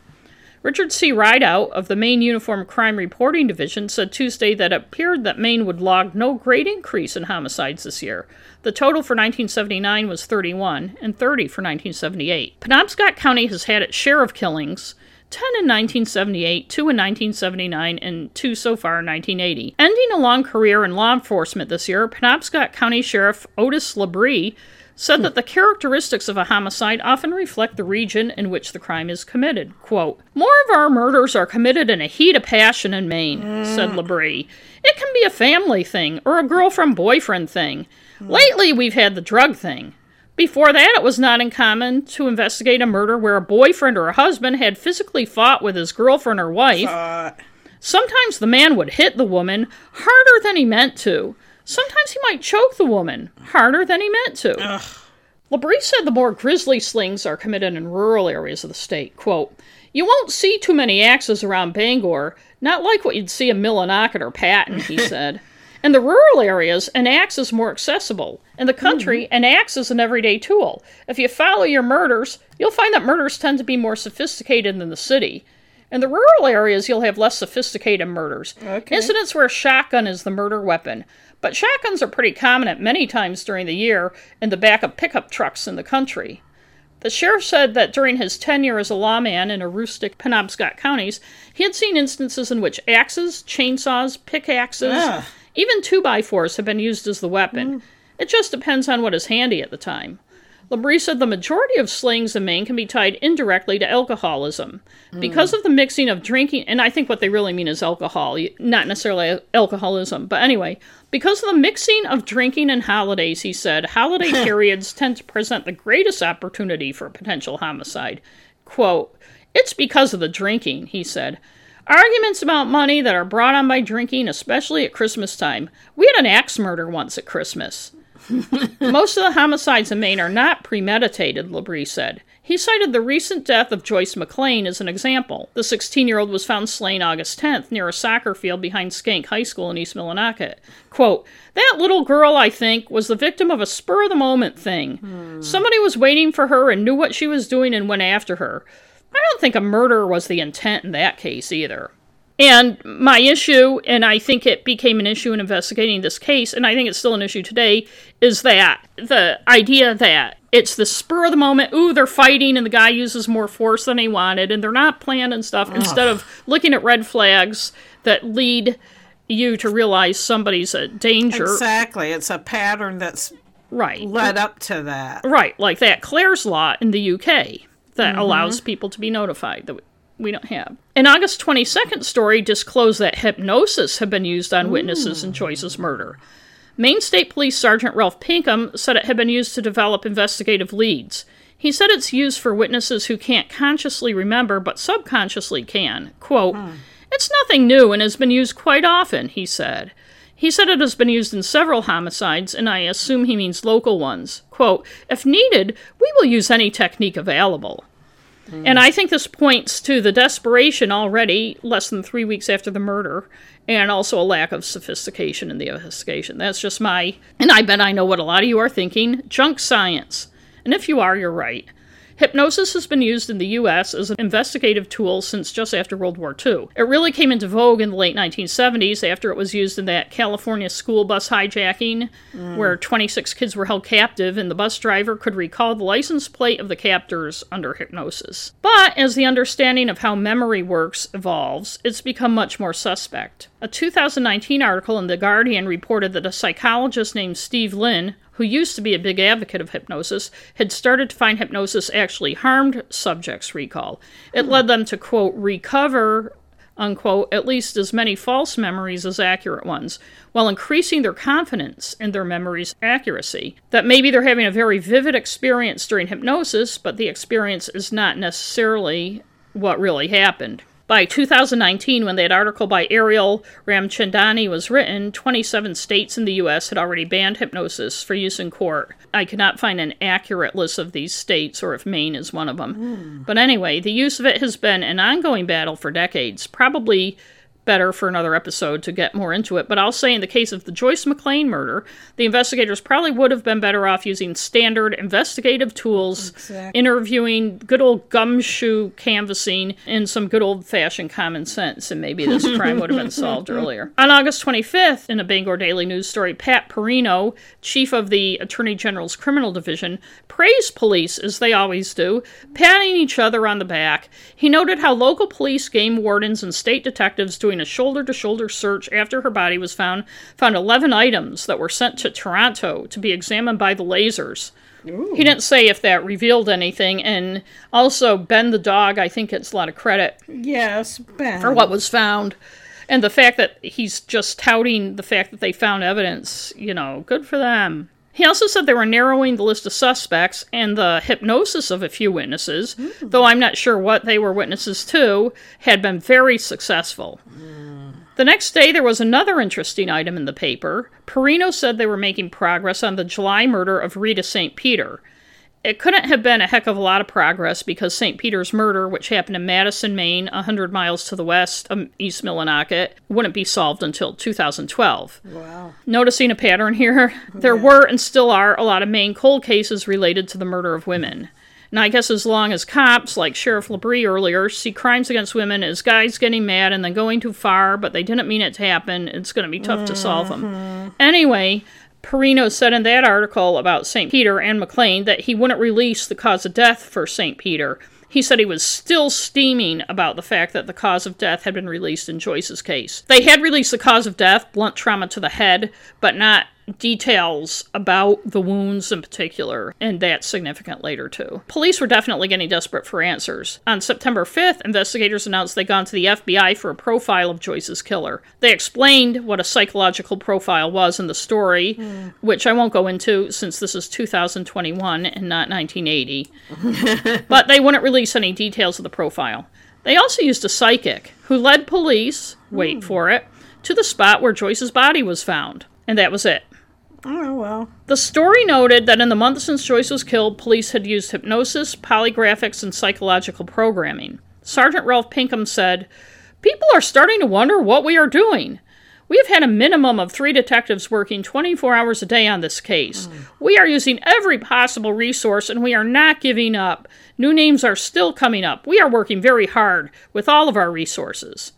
Richard C. Rideout of the Maine Uniform Crime Reporting Division said Tuesday that it appeared that Maine would log no great increase in homicides this year. The total for 1979 was 31, and 30 for 1978. Penobscot County has had its share of killings, 10 in 1978, 2 in 1979, and 2 so far in 1980. Ending a long career in law enforcement this year, Penobscot County Sheriff Otis Labrie said that the characteristics of a homicide often reflect the region in which the crime is committed. Quote, More of our murders are committed in a heat of passion in Maine, mm. said Labrie. It can be a family thing or a girlfriend boyfriend thing. Mm. Lately, we've had the drug thing. Before that, it was not uncommon to investigate a murder where a boyfriend or a husband had physically fought with his girlfriend or wife. Uh. Sometimes the man would hit the woman harder than he meant to. Sometimes he might choke the woman harder than he meant to. Ugh. Labrie said the more grisly slings are committed in rural areas of the state. Quote, You won't see too many axes around Bangor, not like what you'd see in Millinocket or Patten, he (laughs) said. In the rural areas, an axe is more accessible. In the country, mm-hmm. an axe is an everyday tool. If you follow your murders, you'll find that murders tend to be more sophisticated than the city. In the rural areas, you'll have less sophisticated murders. Okay. Incidents where a shotgun is the murder weapon. But shotguns are pretty common at many times during the year in the back of pickup trucks in the country. The sheriff said that during his tenure as a lawman in Aroostook, Penobscot counties, he had seen instances in which axes, chainsaws, pickaxes, ah. Even 2x4s have been used as the weapon. Mm. It just depends on what is handy at the time. Labrie said the majority of slayings in Maine can be tied indirectly to alcoholism. Mm. Because of the mixing of drinking, and I think what they really mean is alcohol, not necessarily alcoholism, but anyway, because of the mixing of drinking and holidays, he said, holiday (laughs) periods tend to present the greatest opportunity for potential homicide. Quote, It's because of the drinking, he said. Arguments about money that are brought on by drinking, especially at Christmas time. We had an axe murder once at Christmas. (laughs) Most of the homicides in Maine are not premeditated, Labrie said. He cited the recent death of Joyce McLain as an example. The 16 year old was found slain August 10th near a soccer field behind Schenck High School in East Millinocket. Quote, That little girl, I think, was the victim of a spur of the moment thing. Hmm. Somebody was waiting for her and knew what she was doing and went after her. I don't think a murder was the intent in that case either. And my issue, and I think it became an issue in investigating this case, and I think it's still an issue today, is that the idea that it's the spur of the moment, ooh, they're fighting, and the guy uses more force than he wanted, and they're not planned and stuff, Ugh. instead of looking at red flags that lead you to realize somebody's a danger. Exactly. It's a pattern that's right led up to that. Right, like that Clare's law in the UK that mm-hmm. allows people to be notified that we don't have. An August 22nd story disclosed that hypnosis had been used on witnesses in Joyce's murder. Maine State Police Sergeant Ralph Pinkham said it had been used to develop investigative leads. He said it's used for witnesses who can't consciously remember but subconsciously can. Quote, hmm. It's nothing new and has been used quite often, he said. He said it has been used in several homicides, and I assume he means local ones. Quote, If needed, we will use any technique available. Mm. And I think this points to the desperation already, less than three weeks after the murder, and also a lack of sophistication in the investigation. That's just my, and I bet I know what a lot of you are thinking junk science. And if you are, you're right. Hypnosis has been used in the US as an investigative tool since just after World War II. It really came into vogue in the late 1970s after it was used in that California school bus hijacking, mm. where 26 kids were held captive and the bus driver could recall the license plate of the captors under hypnosis. But as the understanding of how memory works evolves, it's become much more suspect. A 2019 article in The Guardian reported that a psychologist named Steve Lynn, who used to be a big advocate of hypnosis, had started to find hypnosis actually harmed subjects' recall. It led them to, quote, recover, unquote, at least as many false memories as accurate ones, while increasing their confidence in their memory's accuracy. That maybe they're having a very vivid experience during hypnosis, but the experience is not necessarily what really happened. By 2019, when that article by Ariel Ramchandani was written, 27 states in the U.S. had already banned hypnosis for use in court. I could not find an accurate list of these states or if Maine is one of them. Mm. But anyway, the use of it has been an ongoing battle for decades, probably better for another episode to get more into it. But I'll say in the case of the Joyce McLain murder, the investigators probably would have been better off using standard investigative tools, exactly. interviewing, good old gumshoe canvassing, and some good old fashioned common sense, and maybe this (laughs) crime would have been solved earlier. On August 25th, in a Bangor Daily News story, Pat Perino, chief of the Attorney General's Criminal Division, praised police, as they always do, patting each other on the back. He noted how local police, game wardens, and state detectives doing doing a shoulder to shoulder search after her body was found, found 11 items that were sent to Toronto to be examined by the lasers. Ooh. He didn't say if that revealed anything, and also Ben the dog, I think gets a lot of credit. Yes, Ben. For what was found. And the fact that he's just touting the fact that they found evidence, you know, good for them. He also said they were narrowing the list of suspects and the hypnosis of a few witnesses, mm. though I'm not sure what they were witnesses to, had been very successful. Mm. The next day, there was another interesting item in the paper. Perino said they were making progress on the July murder of Rita St. Peter. It couldn't have been a heck of a lot of progress because St. Peter's murder, which happened in Madison, Maine, 100 miles to the west of East Millinocket, wouldn't be solved until 2012. Wow. Noticing a pattern here, (laughs) there yeah. were and still are a lot of Maine cold cases related to the murder of women. And I guess as long as cops, like Sheriff Labrie earlier, see crimes against women as guys getting mad and then going too far, but they didn't mean it to happen, it's going to be tough mm-hmm. to solve them. Mm-hmm. Anyway, Perino said in that article about St. Peter and McLain that he wouldn't release the cause of death for St. Peter. He said he was still steaming about the fact that the cause of death had been released in Joyce's case. They had released the cause of death, blunt trauma to the head, but not details about the wounds in particular, and that's significant later too. Police were definitely getting desperate for answers. On September 5th, investigators announced they'd gone to the FBI for a profile of Joyce's killer. They explained what a psychological profile was in the story, mm. which I won't go into since this is 2021 and not 1980. (laughs) but they wouldn't release any details of the profile. They also used a psychic who led police, wait mm. for it, to the spot where Joyce's body was found. And that was it. Oh, well. The story noted that in the months since Joyce was killed, police had used hypnosis, polygraphics, and psychological programming. Sergeant Ralph Pinkham said, People are starting to wonder what we are doing. We have had a minimum of three detectives working 24 hours a day on this case. Mm. We are using every possible resource and we are not giving up. New names are still coming up. We are working very hard with all of our resources.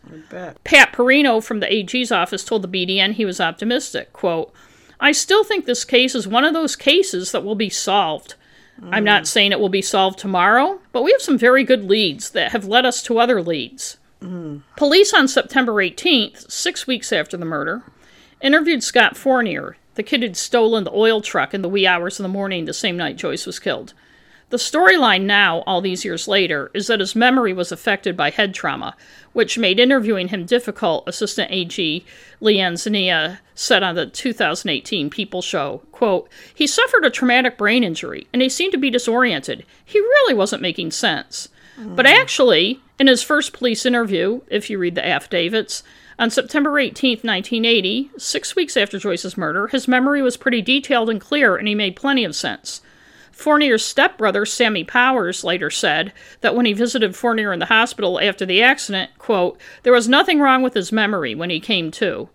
Pat Perino from the AG's office told the BDN he was optimistic. Quote, I still think this case is one of those cases that will be solved. Mm. I'm not mm. saying it will be solved tomorrow, but we have some very good leads that have led us to other leads. Mm. Police on September 18th, six weeks after the murder, interviewed Scott Fournier, the kid who'd stolen the oil truck in the wee hours of the morning the same night Joyce was killed. The storyline now, all these years later, is that his memory was affected by head trauma, which made interviewing him difficult, Assistant AG Leane Zainea said on the 2018 People show. Quote, He suffered a traumatic brain injury, and he seemed to be disoriented. He really wasn't making sense. Mm. But actually, in his first police interview, if you read the affidavits, on September 18, 1980, six weeks after Joyce's murder, his memory was pretty detailed and clear, and he made plenty of sense. Fournier's stepbrother, Sammy Powers, later said that when he visited Fournier in the hospital after the accident, quote, there was nothing wrong with his memory when he came to.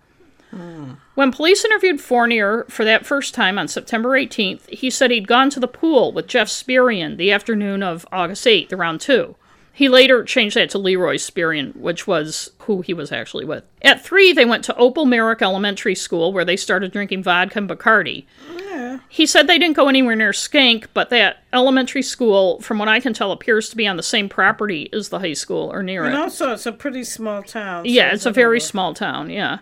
Hmm. When police interviewed Fournier for that first time on September 18th, he said he'd gone to the pool with Jeff Spirian the afternoon of August 8th, around 2. He later changed that to Leroy Spirian, which was who he was actually with. At 3, they went to Opal Myrick Elementary School, where they started drinking vodka and Bacardi. Yeah. He said they didn't go anywhere near Schenck, but that elementary school, from what I can tell, appears to be on the same property as the high school or near and it. And also, it's a pretty small town. So yeah, it's a very small town, yeah.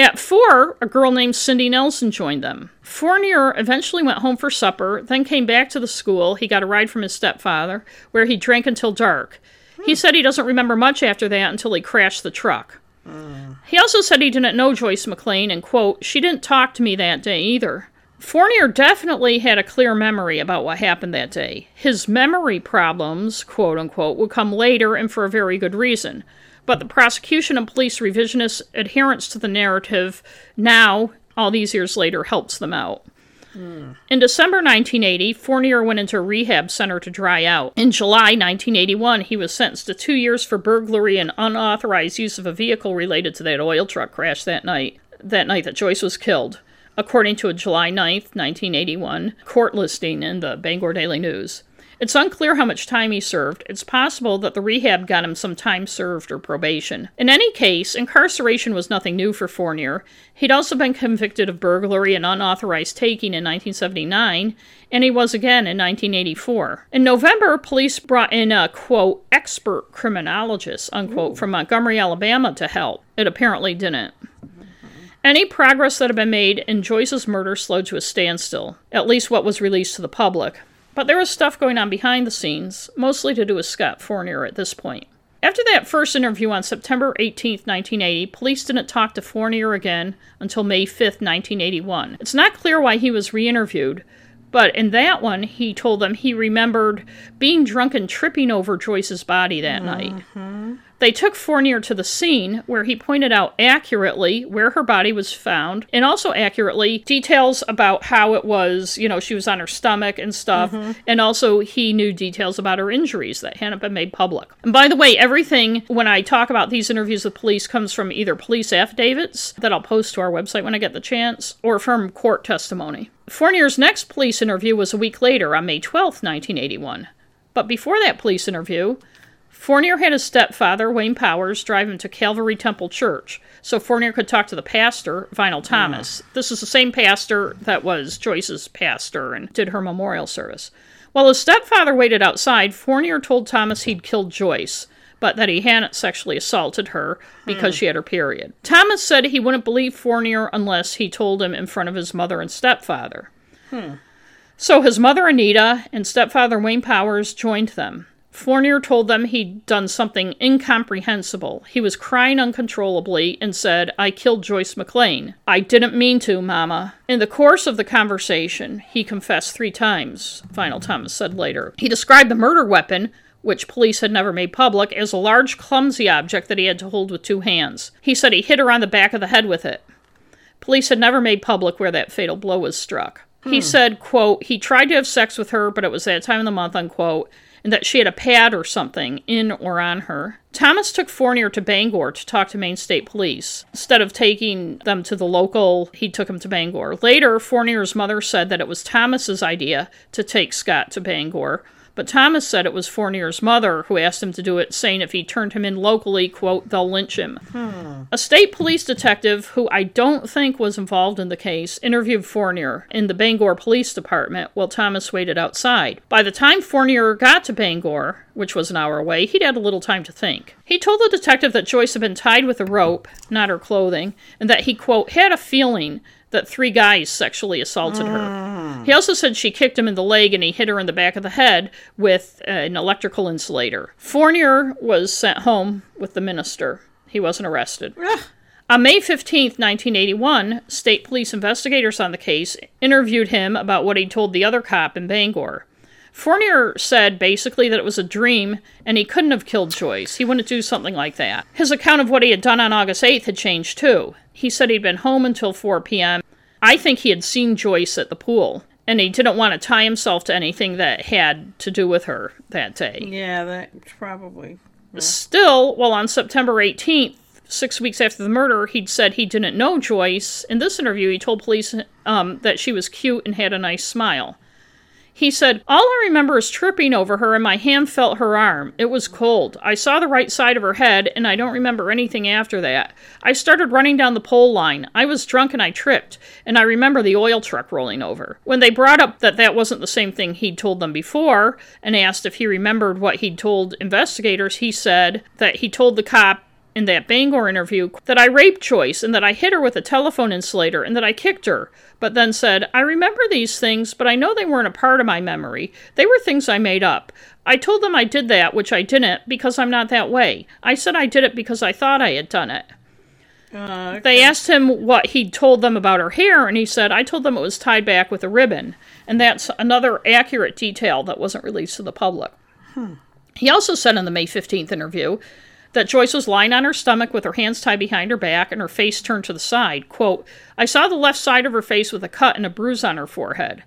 At four, a girl named Cindy Nelson joined them. Fournier eventually went home for supper, then came back to the school. He got a ride from his stepfather, where he drank until dark. Hmm. He said he doesn't remember much after that until he crashed the truck. Hmm. He also said he didn't know Joyce McLain and, quote, she didn't talk to me that day either. Fournier definitely had a clear memory about what happened that day. His memory problems, quote unquote, would come later and for a very good reason. But the prosecution and police revisionist adherence to the narrative now, all these years later, helps them out. In December 1980, Fournier went into a rehab center to dry out. In July 1981, he was sentenced to two years for burglary and unauthorized use of a vehicle related to that oil truck crash that night, that night that Joyce was killed according to a July 9, 1981 court listing in the Bangor Daily News. It's unclear how much time he served. It's possible that the rehab got him some time served or probation. In any case, incarceration was nothing new for Fournier. He'd also been convicted of burglary and unauthorized taking in 1979, and he was again in 1984. In November, police brought in a, quote, expert criminologist, unquote, Ooh. from Montgomery, Alabama to help. It apparently didn't. Any progress that had been made in Joyce's murder slowed to a standstill, at least what was released to the public. But there was stuff going on behind the scenes, mostly to do with Scott Fournier at this point. After that first interview on September 18, 1980, police didn't talk to Fournier again until May 5, 1981. It's not clear why he was re interviewed, but in that one, he told them he remembered being drunk and tripping over Joyce's body that mm-hmm. night. They took Fournier to the scene where he pointed out accurately where her body was found and also accurately details about how it was, you know, she was on her stomach and stuff. Mm-hmm. And also, he knew details about her injuries that hadn't been made public. And by the way, everything when I talk about these interviews with police comes from either police affidavits that I'll post to our website when I get the chance or from court testimony. Fournier's next police interview was a week later on May 12, 1981. But before that police interview, Fournier had his stepfather, Wayne Powers, drive him to Calvary Temple Church so Fournier could talk to the pastor, Vinal Thomas. Mm. This is the same pastor that was Joyce's pastor and did her memorial service. While his stepfather waited outside, Fournier told Thomas he'd killed Joyce, but that he hadn't sexually assaulted her because she had her period. Thomas said he wouldn't believe Fournier unless he told him in front of his mother and stepfather. So his mother Anita and stepfather Wayne Powers joined them. Fournier told them he'd done something incomprehensible. He was crying uncontrollably and said, I killed Joyce McLain. I didn't mean to, Mama. In the course of the conversation, he confessed three times, Vinal Thomas said later. He described the murder weapon, which police had never made public, as a large, clumsy object that he had to hold with two hands. He said he hit her on the back of the head with it. Police had never made public where that fatal blow was struck. He hmm. said, quote, he tried to have sex with her, but it was that time of the month, unquote, and that she had a pad or something in or on her. Thomas took Fournier to Bangor to talk to Maine State Police. Instead of taking them to the local, he took them to Bangor. Later, Fournier's mother said that it was Thomas's idea to take Scott to Bangor, but Thomas said it was Fournier's mother who asked him to do it, saying if he turned him in locally, quote, they'll lynch him. A state police detective, who I don't think was involved in the case, interviewed Fournier in the Bangor Police Department while Thomas waited outside. By the time Fournier got to Bangor, which was an hour away, he'd had a little time to think. He told the detective that Joyce had been tied with a rope, not her clothing, and that he, quote, had a feeling that three guys sexually assaulted her. He also said she kicked him in the leg and he hit her in the back of the head with uh, an electrical insulator. Fournier was sent home with the minister. He wasn't arrested. On May 15, 1981, state police investigators on the case interviewed him about what he'd told the other cop in Bangor. Fournier said basically that it was a dream and he couldn't have killed Joyce. He wouldn't do something like that. His account of what he had done on August 8th had changed too. He said he'd been home until 4 p.m. I think he had seen Joyce at the pool and he didn't want to tie himself to anything that had to do with her that day. Yeah, that probably. Still, while on September 18th, six weeks after the murder, he'd said he didn't know Joyce. In this interview, he told police um, that she was cute and had a nice smile. He said, All I remember is tripping over her and my hand felt her arm. It was cold. I saw the right side of her head and I don't remember anything after that. I started running down the pole line. I was drunk and I tripped, and I remember the oil truck rolling over. When they brought up that that wasn't the same thing he'd told them before and asked if he remembered what he'd told investigators, he said that he told the cop in that Bangor interview that I raped Joyce and that I hit her with a telephone insulator and that I kicked her, but then said, I remember these things, but I know they weren't a part of my memory. They were things I made up. I told them I did that, which I didn't, because I'm not that way. I said I did it because I thought I had done it. Uh, They asked him what he'd told them about her hair, and he said, I told them it was tied back with a ribbon. And that's another accurate detail that wasn't released to the public. He also said in the May 15th interview that Joyce was lying on her stomach with her hands tied behind her back and her face turned to the side. Quote, I saw the left side of her face with a cut and a bruise on her forehead.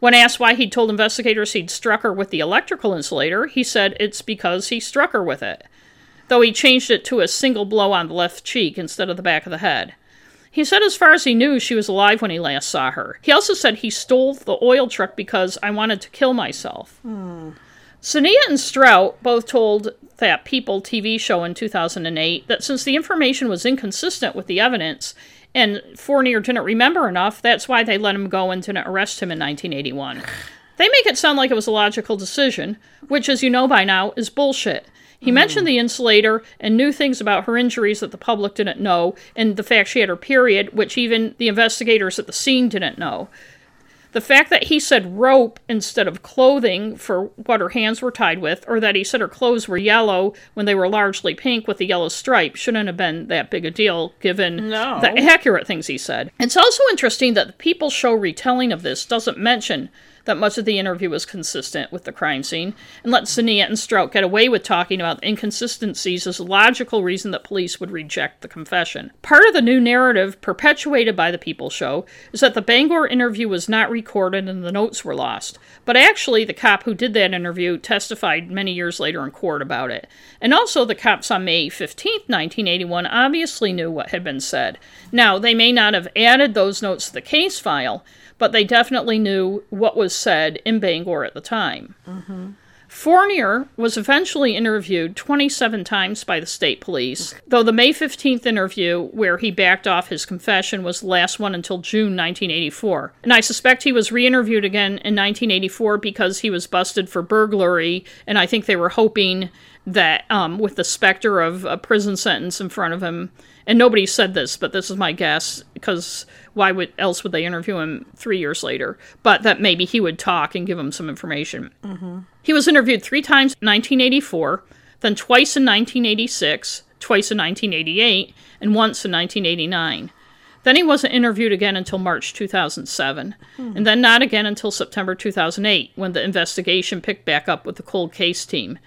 When asked why he'd told investigators he'd struck her with the electrical insulator, he said it's because he struck her with it, though he changed it to a single blow on the left cheek instead of the back of the head. He said as far as he knew, she was alive when he last saw her. He also said he stole the oil truck because I wanted to kill myself. Hmm. Zainea and Strout both told that People TV show in 2008 that since the information was inconsistent with the evidence and Fournier didn't remember enough, that's why they let him go and didn't arrest him in 1981. They make it sound like it was a logical decision, which, as you know by now, is bullshit. He hmm. mentioned the insulator and knew things about her injuries that the public didn't know, and the fact she had her period, which even the investigators at the scene didn't know. The fact that he said rope instead of clothing for what her hands were tied with, or that he said her clothes were yellow when they were largely pink with a yellow stripe, shouldn't have been that big a deal given No. the accurate things he said. It's also interesting that the People Show retelling of this doesn't mention that much of the interview was consistent with the crime scene, and let Zainea and Strout get away with talking about inconsistencies as a logical reason that police would reject the confession. Part of the new narrative perpetuated by the People Show is that the Bangor interview was not recorded and the notes were lost. But actually, the cop who did that interview testified many years later in court about it. And also, the cops on May 15, 1981, obviously knew what had been said. Now, they may not have added those notes to the case file, but they definitely knew what was said in Bangor at the time. Fournier was eventually interviewed 27 times by the state police, though the May 15th interview, where he backed off his confession, was the last one until June 1984. And I suspect he was re interviewed again in 1984 because he was busted for burglary, and I think they were hoping that um, with the specter of a prison sentence in front of him, and nobody said this, but this is my guess because why would else would they interview him three years later? But that maybe he would talk and give him some information. Mm-hmm. He was interviewed three times in 1984, then twice in 1986, twice in 1988, and once in 1989. Then he wasn't interviewed again until March 2007, and then not again until September 2008, when the investigation picked back up with the cold case team.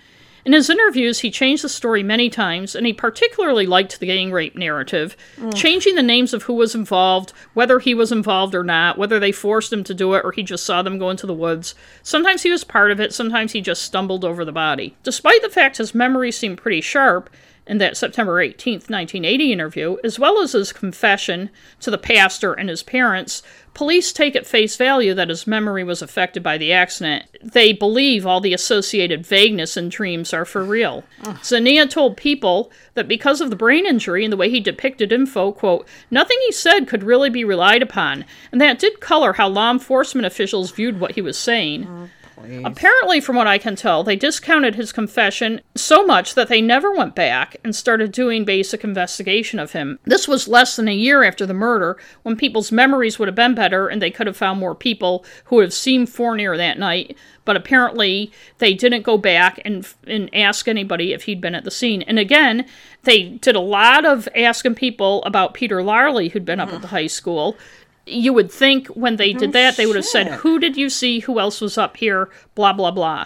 In his interviews, he changed the story many times, and he particularly liked the gang rape narrative, mm. changing the names of who was involved, whether he was involved or not, whether they forced him to do it or he just saw them go into the woods. Sometimes he was part of it, sometimes he just stumbled over the body. Despite the fact his memory seemed pretty sharp, in that September 18th, 1980 interview, as well as his confession to the pastor and his parents, police take at face value that his memory was affected by the accident. They believe all the associated vagueness and dreams are for real. Zainea told people that because of the brain injury and the way he depicted info, quote, nothing he said could really be relied upon, and that did color how law enforcement officials viewed what he was saying. Apparently, from what I can tell, they discounted his confession so much that they never went back and started doing basic investigation of him. This was less than a year after the murder, when people's memories would have been better and they could have found more people who would have seen Fournier that night. But apparently, they didn't go back and, and ask anybody if he'd been at the scene. And again, they did a lot of asking people about Peter Larley, who'd been up at the high school you would think when they did that they would have said who did you see? Who else was up here? Blah blah blah.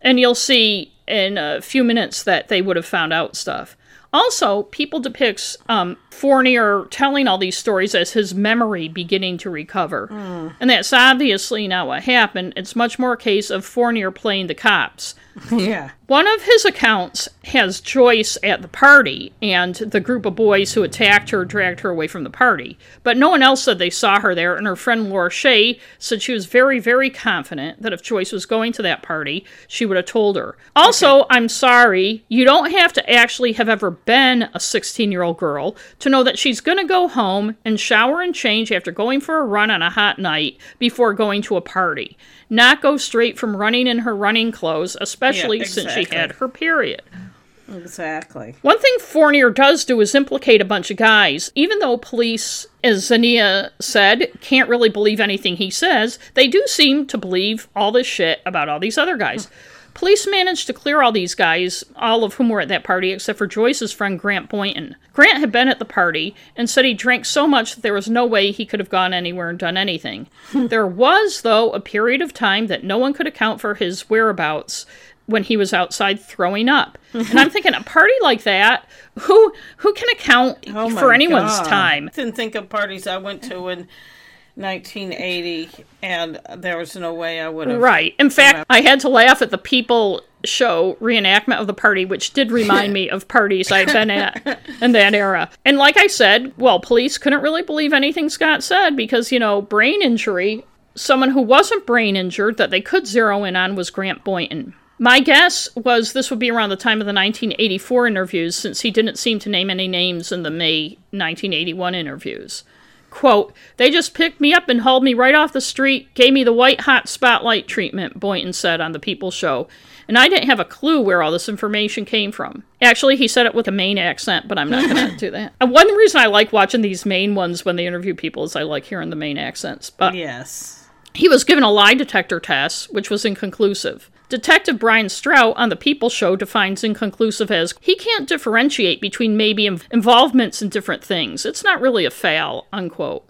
And you'll see in a few minutes that they would have found out stuff. Also people depicts um, fournier telling all these stories as his memory beginning to recover and that's obviously not what happened it's much more a case of fournier playing the cops (laughs) Yeah. one of his accounts has Joyce at the party and the group of boys who attacked her dragged her away from the party. But no one else said they saw her there, and her friend Laura Shea said she was very, very confident that if Joyce was going to that party, she would have told her. Also, I'm sorry, you don't have to actually have ever been a 16 year old girl to know that she's going to go home and shower and change after going for a run on a hot night before going to a party. Not go straight from running in her running clothes, especially since she had her period. Exactly. One thing Fournier does do is implicate a bunch of guys. Even though police, as Zainea said, can't really believe anything he says, they do seem to believe all this shit about all these other guys. Police managed to clear all these guys, all of whom were at that party, except for Joyce's friend Grant Boynton. Grant had been at the party and said he drank so much that there was no way he could have gone anywhere and done anything. (laughs) there was, though, a period of time that no one could account for his whereabouts when he was outside throwing up. and I'm (laughs) thinking a party like that, who who can account Oh for anyone's God. time? Didn't think of parties I went to in 1980, and there was no way I would have. Right. In fact, I had to laugh at the people show reenactment of the party, which did remind me of parties I'd been at (laughs) in that era. And like I said, well, police couldn't really believe anything Scott said because, you know, brain injury, someone who wasn't brain injured that they could zero in on was Grant Boynton. My guess was this would be around the time of the 1984 interviews, since he didn't seem to name any names in the May 1981 interviews. Quote, they just picked me up and hauled me right off the street, gave me the white hot spotlight treatment, Boynton said on the People Show. And I didn't have a clue where all this information came from. Actually, he said it with a Maine accent, but I'm not going (laughs) to do that. And one reason I like watching these Maine ones when they interview people is I like hearing the Maine accents. But Yes. he was given a lie detector test, which was inconclusive. Detective Brian Strout on The People Show defines inconclusive as he can't differentiate between maybe inv- involvements in different things. It's not really a fail, unquote.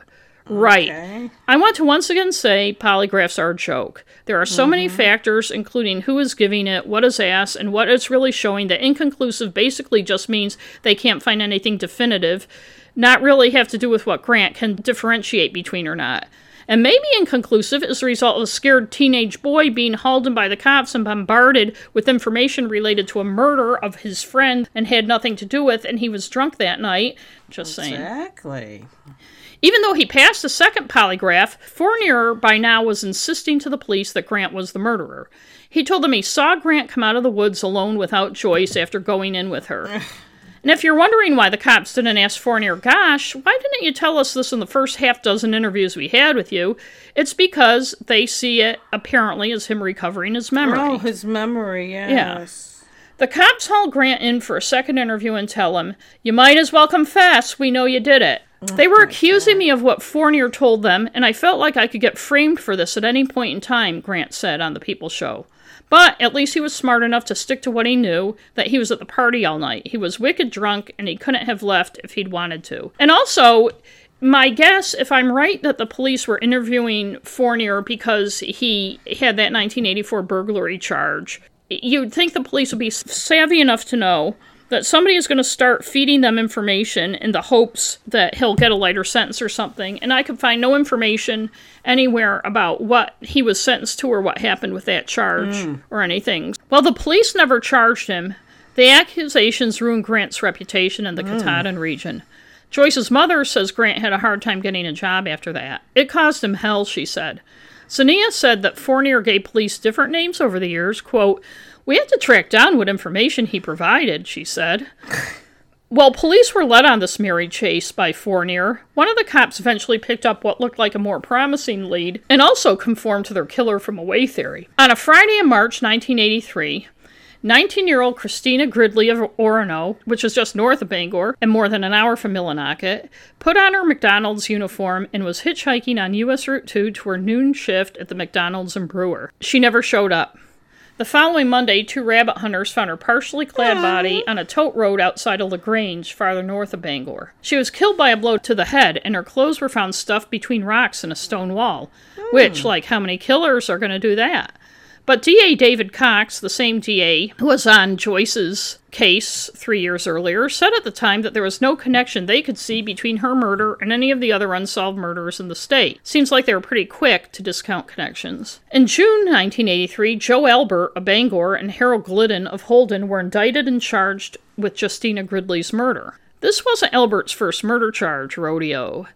Right. Okay. I want to once again say polygraphs are a joke. There are so many mm-hmm. factors, including who is giving it, what is asked, and what it's really showing, that inconclusive basically just means they can't find anything definitive, not really have to do with what Grant can differentiate between or not. And maybe inconclusive as the result of a scared teenage boy being hauled in by the cops and bombarded with information related to a murder of his friend and had nothing to do with, and he was drunk that night. Just saying. Exactly. Even though he passed the second polygraph, Fournier by now was insisting to the police that Grant was the murderer. He told them he saw Grant come out of the woods alone without Joyce after going in with her. (laughs) and if you're wondering why the cops didn't ask Fournier, gosh, why didn't you tell us this in the first half dozen interviews we had with you? It's because they see it apparently as him recovering his memory. Oh, his memory, yes. Yeah. The cops haul Grant in for a second interview and tell him, You might as well confess. We know you did it. Oh, they were accusing me of what Fournier told them, and I felt like I could get framed for this at any point in time, Grant said on the People Show. But at least he was smart enough to stick to what he knew that he was at the party all night. He was wicked drunk, and he couldn't have left if he'd wanted to. And also, my guess, if I'm right, that the police were interviewing Fournier because he had that 1984 burglary charge, you'd think the police would be savvy enough to know that somebody is going to start feeding them information in the hopes that he'll get a lighter sentence or something. And I could find no information anywhere about what he was sentenced to or what happened with that charge mm. or anything. Well, the police never charged him. The accusations ruined Grant's reputation in the mm. Katahdin region. Joyce's mother says Grant had a hard time getting a job after that. It caused him hell, she said. Zainea said that Fournier gave police different names over the years. Quote, We had to track down what information he provided, she said. While police were led on this merry chase by Fournier, one of the cops eventually picked up what looked like a more promising lead and also conformed to their killer from away theory. On a Friday in March 1983, 19 year old Christina Gridley of Orono, which is just north of Bangor and more than an hour from Millinocket, put on her McDonald's uniform and was hitchhiking on U.S. Route 2 to her noon shift at the McDonald's and Brewer. She never showed up. The following Monday, two rabbit hunters found her partially clad body on a tote road outside of LaGrange, farther north of Bangor. She was killed by a blow to the head, and her clothes were found stuffed between rocks and a stone wall. Which, hmm. like, how many killers are going to do that? But DA David Cox, the same DA who was on Joyce's case three years earlier, said at the time that there was no connection they could see between her murder and any of the other unsolved murders in the state. Seems like they were pretty quick to discount connections. In June 1983, Joe Albert of Bangor and Harold Glidden of Holden were indicted and charged with Justina Gridley's murder. This wasn't Albert's first murder charge rodeo.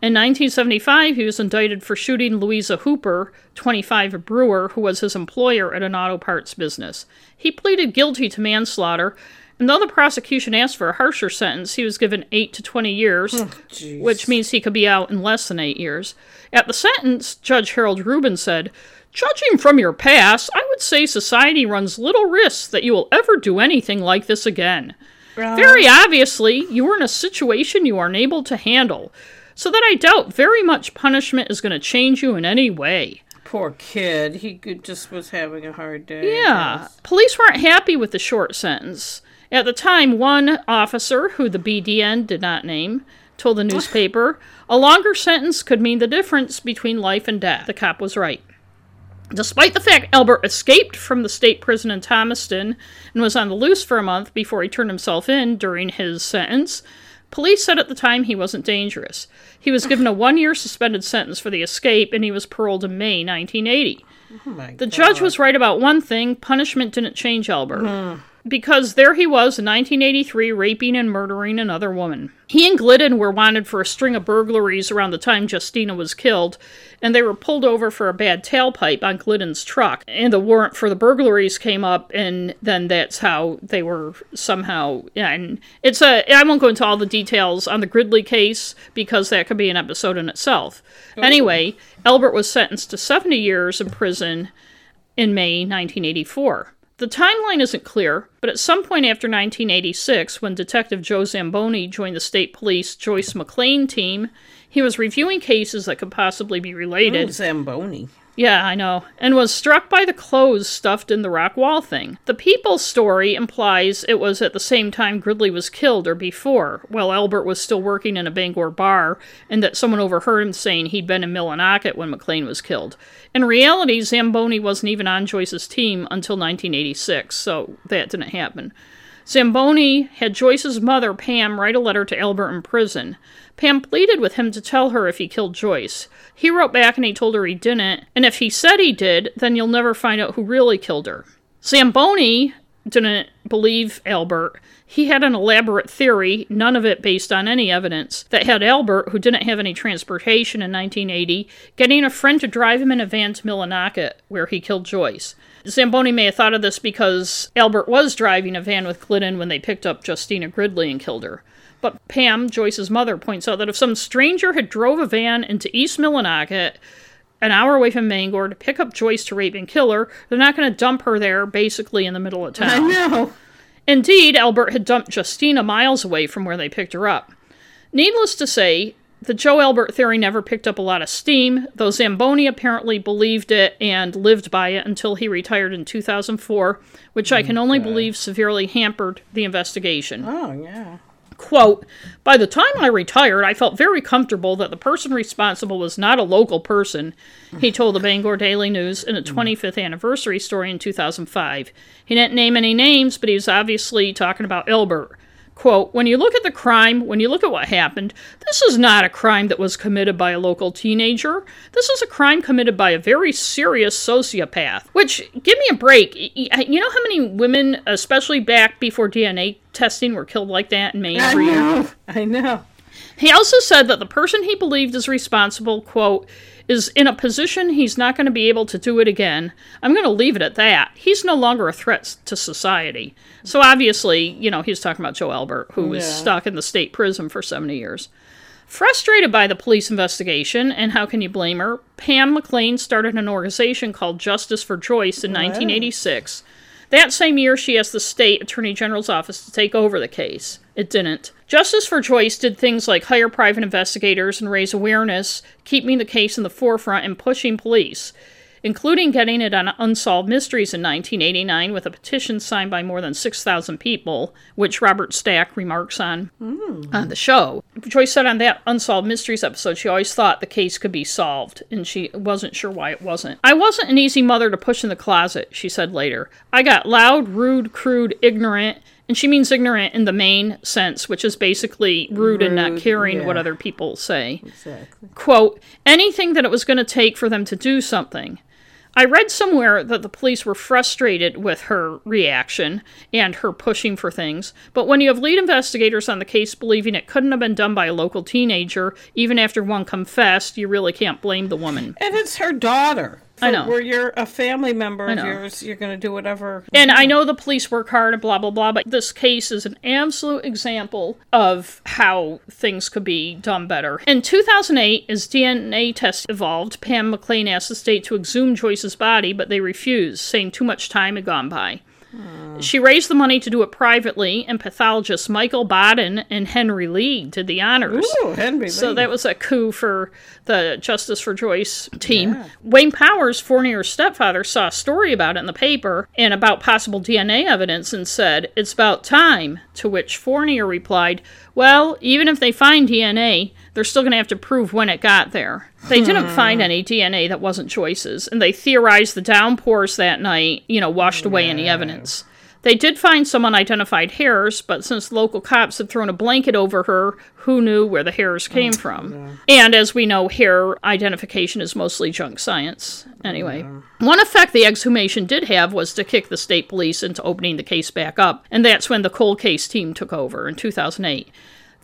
In 1975, he was indicted for shooting Louisa Hooper, 25, a brewer, who was his employer at an auto parts business. He pleaded guilty to manslaughter, and though the prosecution asked for a harsher sentence, he was given 8 to 20 years, oh, which means he could be out in less than 8 years. At the sentence, Judge Harold Rubin said, Judging from your past, I would say society runs little risk that you will ever do anything like this again. Very obviously, you were in a situation you are unable to handle so that I doubt very much punishment is going to change you in any way. Poor kid. He just was having a hard day. Yeah. Police weren't happy with the short sentence. At the time, one officer, who the BDN did not name, told the (laughs) newspaper a longer sentence could mean the difference between life and death. The cop was right. Despite the fact Albert escaped from the state prison in Thomaston and was on the loose for a month before he turned himself in during his sentence, Police said at the time he wasn't dangerous. He was given a one year suspended sentence for the escape and he was paroled in May 1980. Oh the God. judge was right about one thing punishment didn't change Albert. Mm because there he was in 1983 raping and murdering another woman. He and Glidden were wanted for a string of burglaries around the time Justina was killed, and they were pulled over for a bad tailpipe on Glidden's truck. And the warrant for the burglaries came up, and then that's how they were somehow. And it's a. I won't go into all the details on the Gridley case because that could be an episode in itself. Oh. Anyway, Albert was sentenced to 70 years in prison in May 1984. The timeline isn't clear, but at some point after 1986, when Detective Joe Zamboni joined the state police Joyce McLain team, he was reviewing cases that could possibly be related. Ooh, Zamboni. Yeah, I know. And was struck by the clothes stuffed in the rock wall thing. The People's story implies it was at the same time Gridley was killed or before, while Albert was still working in a Bangor bar, and that someone overheard him saying he'd been in Millinocket when McLain was killed. In reality, Zamboni wasn't even on Joyce's team until 1986, so that didn't happen. Zamboni had Joyce's mother, Pam, write a letter to Albert in prison. Pam pleaded with him to tell her if he killed Joyce. He wrote back and he told her he didn't, and if he said he did, then you'll never find out who really killed her. Zamboni didn't believe Albert. He had an elaborate theory, none of it based on any evidence, that had Albert, who didn't have any transportation in 1980, getting a friend to drive him in a van to Millinocket, where he killed Joyce. Zamboni may have thought of this because Albert was driving a van with Glidden when they picked up Justina Gridley and killed her. But Pam, Joyce's mother, points out that if some stranger had drove a van into East Millinocket, an hour away from Bangor, to pick up Joyce to rape and kill her, they're not going to dump her there, basically in the middle of town. I know. Indeed, Albert had dumped Justina miles away from where they picked her up. Needless to say, the Joe Albert theory never picked up a lot of steam, though Zamboni apparently believed it and lived by it until he retired in 2004, which I can only believe severely hampered the investigation. Oh, yeah. Quote, by the time I retired, I felt very comfortable that the person responsible was not a local person, he told the Bangor Daily News in a mm. 25th anniversary story in 2005. He didn't name any names, but he was obviously talking about Albert. Quote, when you look at the crime, when you look at what happened, this is not a crime that was committed by a local teenager. This is a crime committed by a very serious sociopath. Which, give me a break. You know how many women, especially back before DNA testing, were killed like that in Maine I know. I know. He also said that the person he believed is responsible, quote, is in a position he's not going to be able to do it again. I'm going to leave it at that. He's no longer a threat to society. So obviously, you know, he's talking about Joe Albert, who was Yeah. stuck in the state prison for 70 years. Frustrated by the police investigation, and how can you blame her, Pam McLain started an organization called Justice for Joyce in 1986. That same year, she asked the state attorney general's office to take over the case. It didn't. Justice for Joyce did things like hire private investigators and raise awareness, keeping the case in the forefront and pushing police, including getting it on Unsolved Mysteries in 1989 with a petition signed by more than 6,000 people, which Robert Stack remarks on hmm. on the show. Joyce said on that Unsolved Mysteries episode she always thought the case could be solved, and she wasn't sure why it wasn't. I wasn't an easy mother to push in the closet, she said later. I got loud, rude, crude, ignorant, and she means ignorant in the main sense, which is basically rude, and not Rude, caring what other people say Exactly. quote, anything that it was going to take for them to do something. I read somewhere that the police were frustrated with her reaction and her pushing for things, but when you have lead investigators on the case believing it couldn't have been done by a local teenager, even after one confessed, you really can't blame the woman. And it's her daughter. I know. Where you're a family member of yours, you're going to do whatever. And I know the police work hard and blah, blah, blah, but this case is an absolute example of how things could be done better. In 2008, as DNA tests evolved, Pam McLain asked the state to exhume Joyce's body, but they refused, saying too much time had gone by. Mm-hmm. She raised the money to do it privately, and pathologists Michael Baden and Henry Lee did the honors. Ooh, Henry So Lee. that was a coup for the Justice for Joyce team. Wayne Powers, Fournier's stepfather, saw a story about it in the paper and about possible DNA evidence and said, It's about time. To which Fournier replied, Well, even if they find DNA, they're still going to have to prove when it got there. They didn't hmm. find any DNA that wasn't Joyce's, and they theorized the downpours that night, you know, washed away any evidence. They did find some unidentified hairs, but since local cops had thrown a blanket over her, who knew where the hairs came oh, from? And as we know, hair identification is mostly junk science. Anyway, one effect the exhumation did have was to kick the state police into opening the case back up, and that's when the cold case team took over in 2008.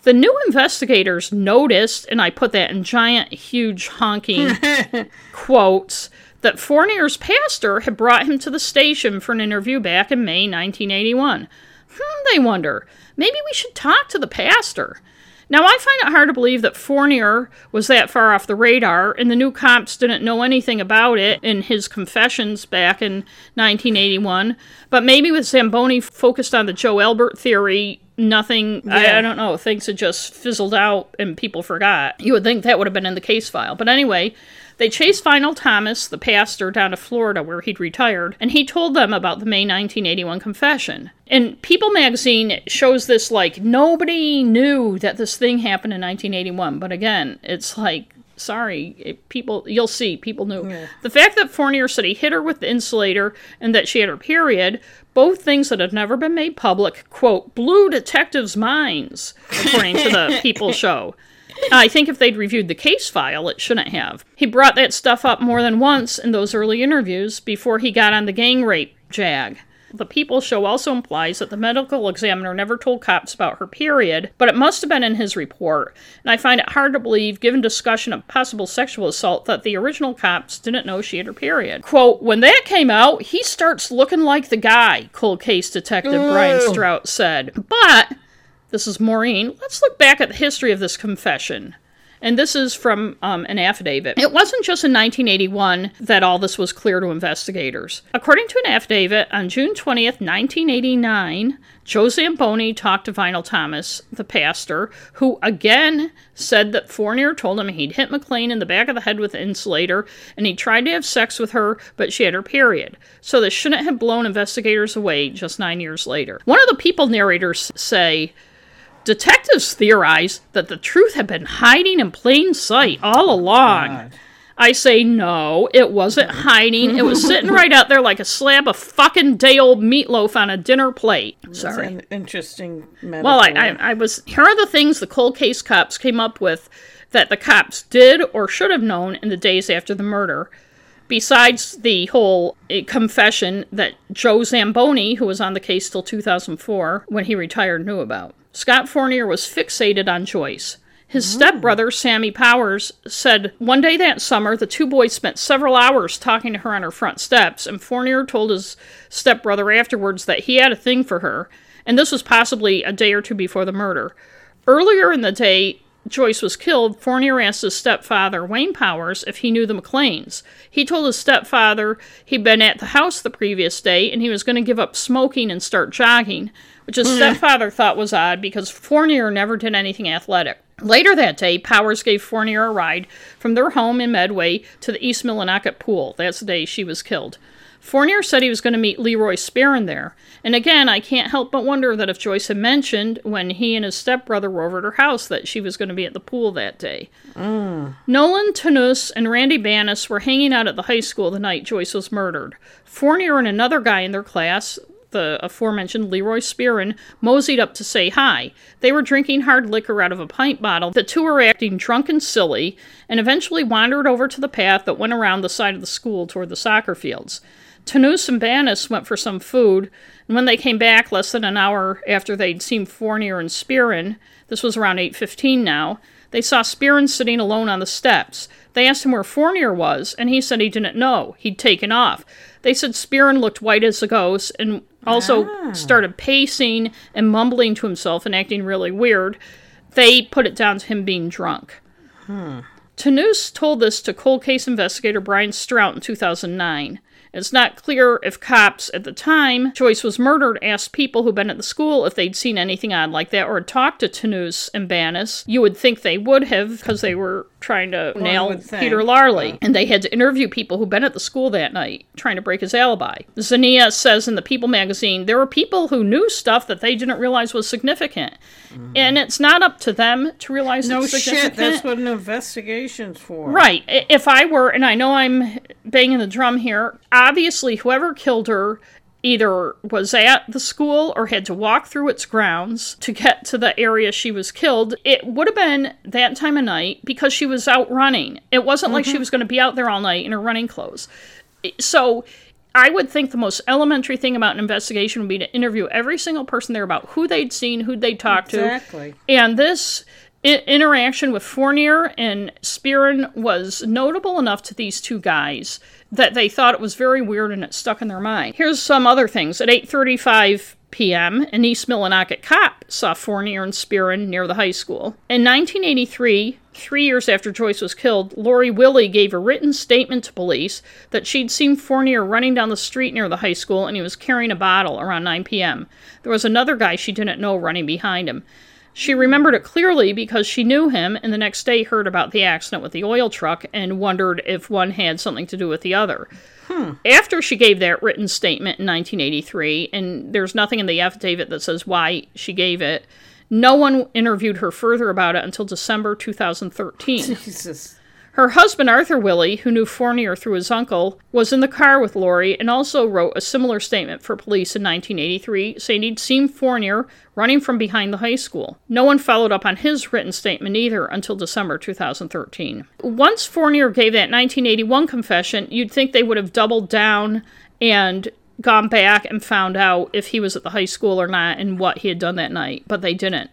The new investigators noticed, and I put that in giant, huge, honking (laughs) quotes, that Fournier's pastor had brought him to the station for an interview back in May 1981. Hmm, they wonder, maybe we should talk to the pastor. Now, I find it hard to believe that Fournier was that far off the radar, and the new cops didn't know anything about it in his confessions back in 1981. But maybe with Zamboni focused on the Joe Albert theory, nothing, I, I don't know, things had just fizzled out and people forgot. You would think that would have been in the case file. But anyway, they chased Vinal Thomas, the pastor, down to Florida where he'd retired, and he told them about the May 1981 confession. And People magazine shows this like nobody knew that this thing happened in 1981. But again, it's like, sorry, it, people, you'll see, people knew. The fact that Fournier said he hit her with the insulator and that she had her period, both things that had never been made public, quote, blew detectives' minds, according to the (laughs) People show. I think if they'd reviewed the case file, it shouldn't have. He brought that stuff up more than once in those early interviews before he got on the gang rape jag. The People show also implies that the medical examiner never told cops about her period, but it must have been in his report. And I find it hard to believe, given discussion of possible sexual assault, that the original cops didn't know she had her period. Quote, when that came out, he starts looking like the guy, cold case detective Brian Strout said. But this is Maureen. Let's look back at the history of this confession. And this is from um, an affidavit. It wasn't just in 1981 that all this was clear to investigators. According to an affidavit, on June 20th, 1989, Joe Zamboni talked to Vinal Thomas, the pastor, who again said that Fournier told him he'd hit McLain in the back of the head with an insulator and he tried to have sex with her, but she had her period. So this shouldn't have blown investigators away just nine years later. One of the people narrators say, Detectives theorize that the truth had been hiding in plain sight all along. God. I say no, it wasn't (laughs) hiding. It was sitting right out there like a slab of fucking day old meatloaf on a dinner plate. Sorry. an interesting metaphor. Well, I, I, I was. Here are the things the cold case cops came up with that the cops did or should have known in the days after the murder. Besides the whole eh, confession that Joe Zamboni, who was on the case till 2004, when he retired, knew about. Scott Fournier was fixated on Joyce. His mm. stepbrother, Sammy Powers, said one day that summer the two boys spent several hours talking to her on her front steps, and Fournier told his stepbrother afterwards that he had a thing for her, and this was possibly a day or two before the murder. Earlier in the day, Joyce was killed, Fournier asked his stepfather, Wayne Powers, if he knew the McLains. He told his stepfather he'd been at the house the previous day and he was going to give up smoking and start jogging, which his hmm. stepfather thought was odd because Fournier never did anything athletic. Later that day, Powers gave Fournier a ride from their home in Medway to the East Millinocket pool. That's the day she was killed. Fournier said he was going to meet Leroy Spearin there. And again, I can't help but wonder that if Joyce had mentioned when he and his stepbrother were over at her house that she was going to be at the pool that day. Mm. Nolan Tanus and Randy Bannis were hanging out at the high school the night Joyce was murdered. Fournier and another guy in their class, the aforementioned Leroy Spearin, moseyed up to say hi. They were drinking hard liquor out of a pint bottle. The two were acting drunk and silly, and eventually wandered over to the path that went around the side of the school toward the soccer fields. Tanus and Bannis went for some food, and when they came back less than an hour after they'd seen Fournier and Spearin, this was around 8.15 now, they saw Spearin sitting alone on the steps. They asked him where Fournier was, and he said he didn't know. He'd taken off. They said Spearin looked white as a ghost and also ah. started pacing and mumbling to himself and acting really weird. They put it down to him being drunk. Tanus told this to cold case investigator Brian Strout in 2009. It's not clear if cops at the time Joyce was murdered asked people who'd been at the school if they'd seen anything odd like that or had talked to Tanus and Bannis. You would think they would have because they were trying to nail Peter Larley. And they had to interview people who'd been at the school that night trying to break his alibi. Zainea says in the People magazine there were people who knew stuff that they didn't realize was significant. Mm-hmm. And it's not up to them to realize no shit. That's what an investigation's for. Right. If I were, and I know I'm banging the drum here, obviously whoever killed her either was at the school or had to walk through its grounds to get to the area she was killed. It would have been that time of night because she was out running. It wasn't like she mm-hmm. was going to be out there all night in her running clothes. So I would think the most elementary thing about an investigation would be to interview every single person there about who they'd seen, who they'd talked to, Exactly. and this I- interaction with Fournier and Spearin was notable enough to these two guys that they thought it was very weird and it stuck in their mind. Here's some other things. At 8:35 p.m., an East Millinocket cop saw Fournier and Spearin near the high school. In 1983, three years after Joyce was killed, Lori Willie gave a written statement to police that she'd seen Fournier running down the street near the high school and he was carrying a bottle around 9 p.m. There was another guy she didn't know running behind him. She remembered it clearly because she knew him and the next day heard about the accident with the oil truck and wondered if one had something to do with the other. Hmm. After she gave that written statement in 1983, and there's nothing in the affidavit that says why she gave it, no one interviewed her further about it until December 2013. (laughs) Jesus. Her husband, Arthur Willie, who knew Fournier through his uncle, was in the car with Lori and also wrote a similar statement for police in 1983 saying he'd seen Fournier running from behind the high school. No one followed up on his written statement either until December 2013. Once Fournier gave that 1981 confession, you'd think they would have doubled down and gone back and found out if he was at the high school or not and what he had done that night, but they didn't.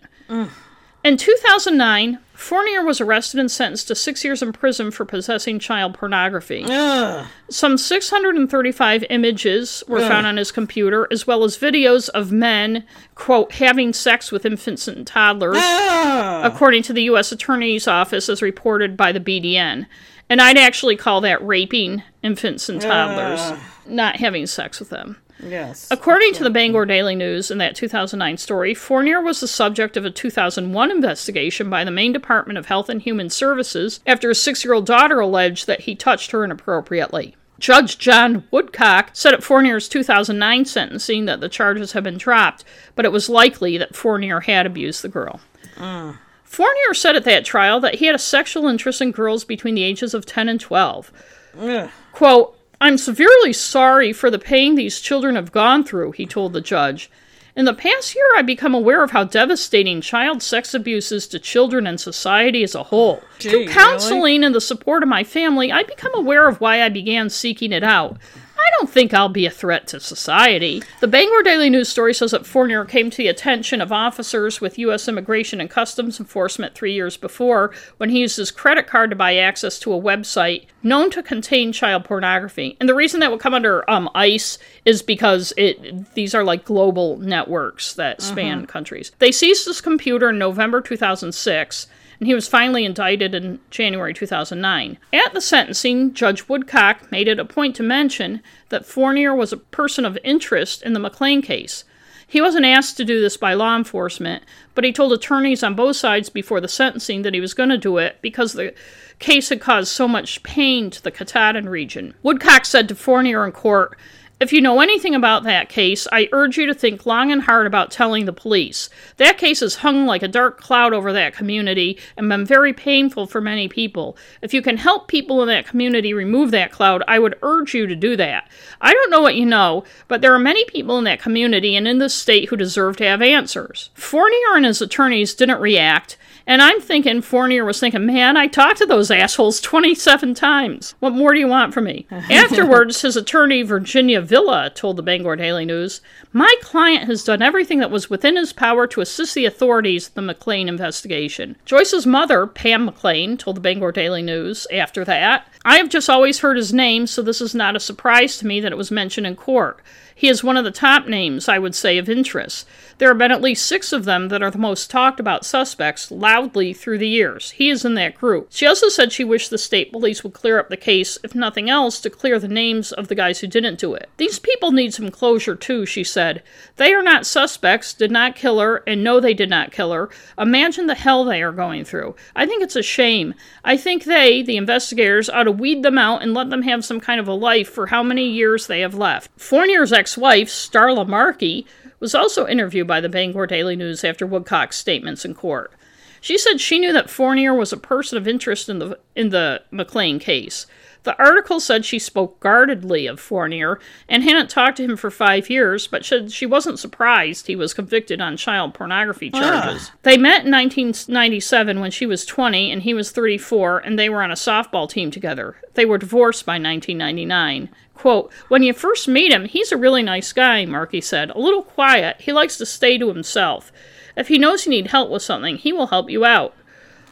In 2009, Fournier was arrested and sentenced to six years in prison for possessing child pornography. Ugh. Some 635 images were found on his computer, as well as videos of men, quote, having sex with infants and toddlers, Ah. according to the U.S. Attorney's Office, as reported by the BDN. And I'd actually call that raping infants and toddlers, not having sex with them. Yes. According to the Bangor Daily News in that 2009 story, Fournier was the subject of a 2001 investigation by the Maine Department of Health and Human Services after a six year old daughter alleged that he touched her inappropriately. Judge John Woodcock said at Fournier's 2009 sentencing that the charges had been dropped, but it was likely that Fournier had abused the girl. Mm. Fournier said at that trial that he had a sexual interest in girls between the ages of 10 and 12. Ugh. Quote, I'm severely sorry for the pain these children have gone through, he told the judge. In the past year, I've become aware of how devastating child sex abuse is to children and society as a whole. Gee, Through really? counseling and the support of my family, I've become aware of why I began seeking it out. I don't think I'll be a threat to society. The Bangor Daily News story says that Fournier came to the attention of officers with U.S. Immigration and Customs Enforcement three years before when he used his credit card to buy access to a website known to contain child pornography. And the reason that would come under um, ICE is because it these are like global networks that span countries. They seized his computer in November 2006 and he was finally indicted in January 2009. At the sentencing, Judge Woodcock made it a point to mention that Fournier was a person of interest in the McLain case. He wasn't asked to do this by law enforcement, but he told attorneys on both sides before the sentencing that he was going to do it because the case had caused so much pain to the Katahdin region. Woodcock said to Fournier in court, if you know anything about that case, I urge you to think long and hard about telling the police. That case has hung like a dark cloud over that community and been very painful for many people. If you can help people in that community remove that cloud, I would urge you to do that. I don't know what you know, but there are many people in that community and in this state who deserve to have answers. Fournier and his attorneys didn't react, and I'm thinking Fournier was thinking, man, I talked to those assholes 27 times. What more do you want from me? (laughs) Afterwards, his attorney, Virginia Villa, told the Bangor Daily News, My client has done everything that was within his power to assist the authorities in the McLain investigation. Joyce's mother, Pam McLain, told the Bangor Daily News after that, I have just always heard his name, so this is not a surprise to me that it was mentioned in court. He is one of the top names, I would say, of interest. There have been at least six of them that are the most talked about suspects loudly through the years. He is in that group. She also said she wished the state police would clear up the case, if nothing else, to clear the names of the guys who didn't do it. These people need some closure, too, she said. They are not suspects, did not kill her, and know they did not kill her. Imagine the hell they are going through. I think it's a shame. I think they, the investigators, ought to weed them out and let them have some kind of a life for how many years they have left. Fournier's ex wife, Starla Markey, was also interviewed by the Bangor Daily News after Woodcock's statements in court. She said she knew that Fournier was a person of interest in the in the McLain case. The article said she spoke guardedly of Fournier and hadn't talked to him for five years, but said she wasn't surprised he was convicted on child pornography ah. charges. They met in 1997 when she was 20 and he was 34, and they were on a softball team together. They were divorced by 1999. Quote, When you first meet him, he's a really nice guy, Markey said. A little quiet. He likes to stay to himself. If he knows you need help with something, he will help you out.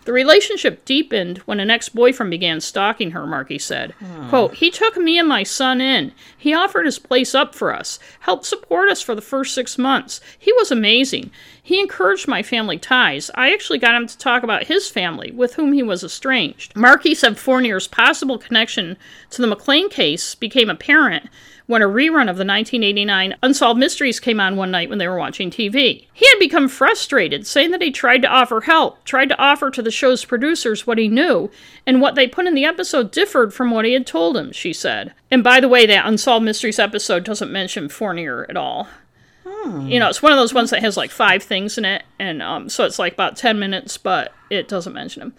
The relationship deepened when an ex boyfriend began stalking her, Markey said. Quote, He took me and my son in. He offered his place up for us, helped support us for the first six months. He was amazing. He encouraged my family ties. I actually got him to talk about his family, with whom he was estranged. Markey said Fournier's possible connection to the McLain case became apparent when a rerun of the 1989 Unsolved Mysteries came on one night when they were watching TV. He had become frustrated, saying that he tried to offer help, tried to offer to the show's producers what he knew, and what they put in the episode differed from what he had told him, she said. And by the way, that Unsolved Mysteries episode doesn't mention Fournier at all. You know, it's one of those ones that has like five things in it, and um, so it's like about 10 minutes, but it doesn't mention him.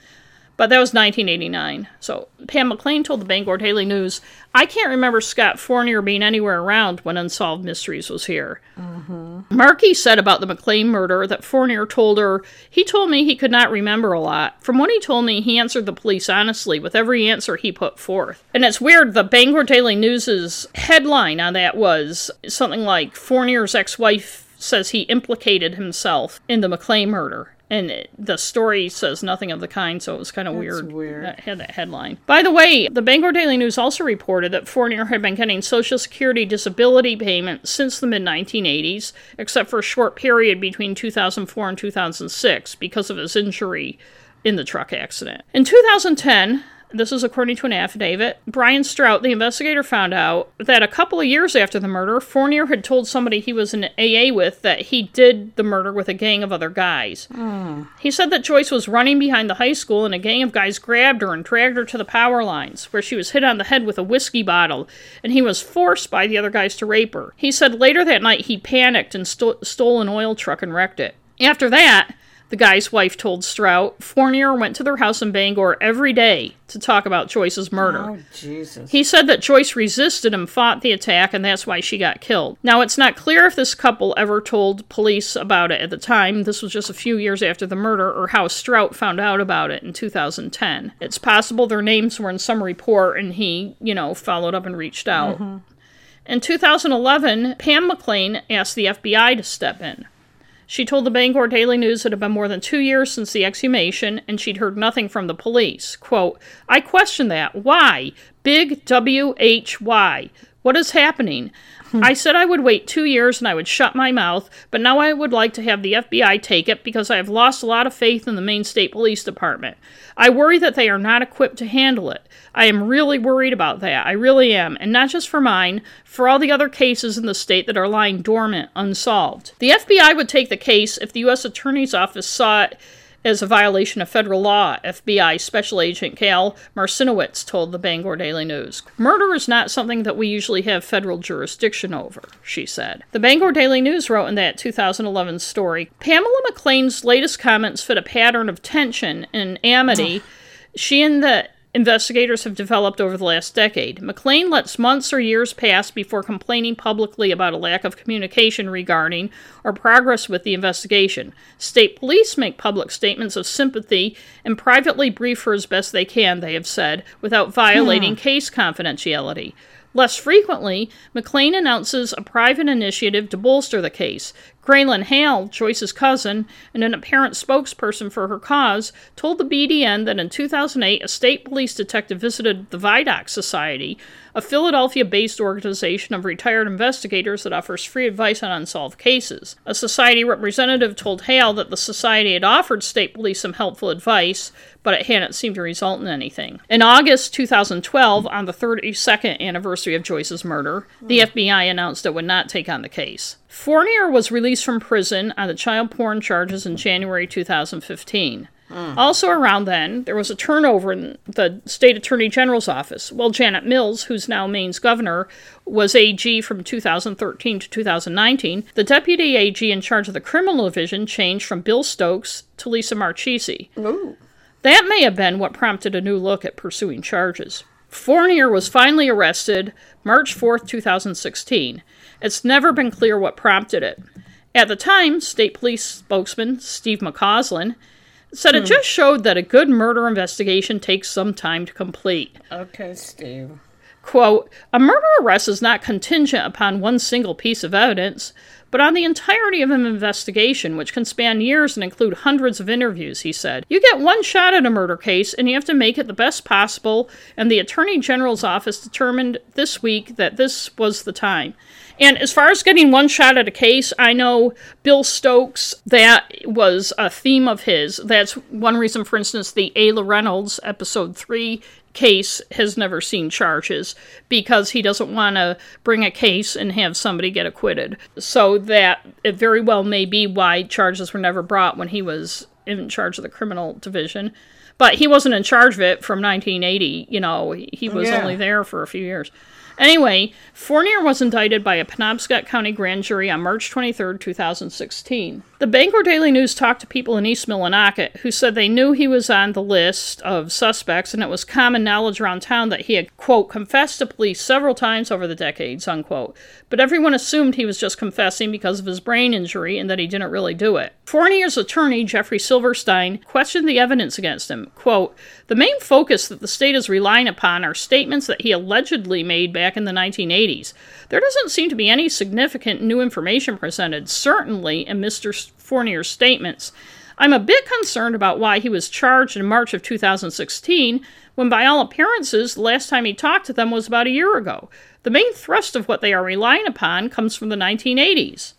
But that was 1989. So Pam McLain told the Bangor Daily News, I can't remember Scott Fournier being anywhere around when Unsolved Mysteries was here. Mm-hmm. Markey said about the McLain murder that Fournier told her, he told me he could not remember a lot. From what he told me, he answered the police honestly with every answer he put forth. And it's weird, the Bangor Daily News's headline on that was something like Fournier's ex wife says he implicated himself in the McLain murder. And it, the story says nothing of the kind, so it was kind of weird. weird. That had that headline. By the way, the Bangor Daily News also reported that Fournier had been getting Social Security disability payments since the mid 1980s, except for a short period between 2004 and 2006 because of his injury in the truck accident. In 2010, this is according to an affidavit. Brian Strout, the investigator, found out that a couple of years after the murder, Fournier had told somebody he was in AA with that he did the murder with a gang of other guys. He said that Joyce was running behind the high school and a gang of guys grabbed her and dragged her to the power lines, where she was hit on the head with a whiskey bottle, and he was forced by the other guys to rape her. He said later that night he panicked and sto- stole an oil truck and wrecked it. After that, the guy's wife told Strout, Fournier went to their house in Bangor every day to talk about Joyce's murder. Oh, Jesus. He said that Joyce resisted and fought the attack, and that's why she got killed. Now, it's not clear if this couple ever told police about it at the time. This was just a few years after the murder, or how Strout found out about it in 2010. It's possible their names were in some report, and he, you know, followed up and reached out. Mm-hmm. In 2011, Pam McLain asked the FBI to step in. She told the Bangor Daily News it had been more than two years since the exhumation, and she'd heard nothing from the police. Quote, I question that. Why? Big W H Y. What is happening? Hmm. I said I would wait two years and I would shut my mouth, but now I would like to have the FBI take it because I have lost a lot of faith in the Maine State Police Department. I worry that they are not equipped to handle it. I am really worried about that. I really am. And not just for mine, for all the other cases in the state that are lying dormant, unsolved. The FBI would take the case if the U.S. Attorney's Office saw it as a violation of federal law, FBI Special Agent Cal Marcinowitz told the Bangor Daily News. Murder is not something that we usually have federal jurisdiction over, she said. The Bangor Daily News wrote in that 2011 story Pamela McLain's latest comments fit a pattern of tension and amity she and the investigators have developed over the last decade. McLain lets months or years pass before complaining publicly about a lack of communication regarding or progress with the investigation. State police make public statements of sympathy and privately brief her as best they can, they have said, without violating hmm. case confidentiality. Less frequently, McLain announces a private initiative to bolster the case. Graylin Hale, Joyce's cousin, and an apparent spokesperson for her cause, told the BDN that in 2008 a state police detective visited the Vidocq Society, a Philadelphia based organization of retired investigators that offers free advice on unsolved cases. A society representative told Hale that the society had offered state police some helpful advice, but it hadn't seemed to result in anything. In August 2012, on the 32nd anniversary of Joyce's murder, the hmm. FBI announced it would not take on the case. Fournier was released from prison on the child porn charges in January 2015. Mm. Also, around then, there was a turnover in the state attorney general's office. Well, Janet Mills, who's now Maine's governor, was AG from 2013 to 2019. The deputy AG in charge of the criminal division changed from Bill Stokes to Lisa Marchese. Ooh. That may have been what prompted a new look at pursuing charges. Fournier was finally arrested March 4th, 2016. It's never been clear what prompted it. At the time, state police spokesman Steve McCausland said it hmm. just showed that a good murder investigation takes some time to complete. Okay, Steve. Quote, a murder arrest is not contingent upon one single piece of evidence, but on the entirety of an investigation, which can span years and include hundreds of interviews, he said. You get one shot at a murder case, and you have to make it the best possible, and the Attorney General's office determined this week that this was the time. And as far as getting one shot at a case, I know Bill Stokes, that was a theme of his. That's one reason, for instance, the Ayla Reynolds episode 3 case has never seen charges because he doesn't want to bring a case and have somebody get acquitted. So that it very well may be why charges were never brought when he was in charge of the criminal division. But he wasn't in charge of it from 1980. You know, he was Yeah. only there for a few years. Anyway, Fournier was indicted by a Penobscot County grand jury on March 23, 2016. The Bangor Daily News talked to people in East Millinocket who said they knew he was on the list of suspects and it was common knowledge around town that he had, quote, confessed to police several times over the decades, unquote. But everyone assumed he was just confessing because of his brain injury and that he didn't really do it. Fournier's attorney, Jeffrey Silverstein, questioned the evidence against him. Quote, the main focus that the state is relying upon are statements that he allegedly made back in the 1980s. There doesn't seem to be any significant new information presented, certainly in Mr. Fournier's statements. I'm a bit concerned about why he was charged in March of 2016 when, by all appearances, the last time he talked to them was about a year ago. The main thrust of what they are relying upon comes from the 1980s.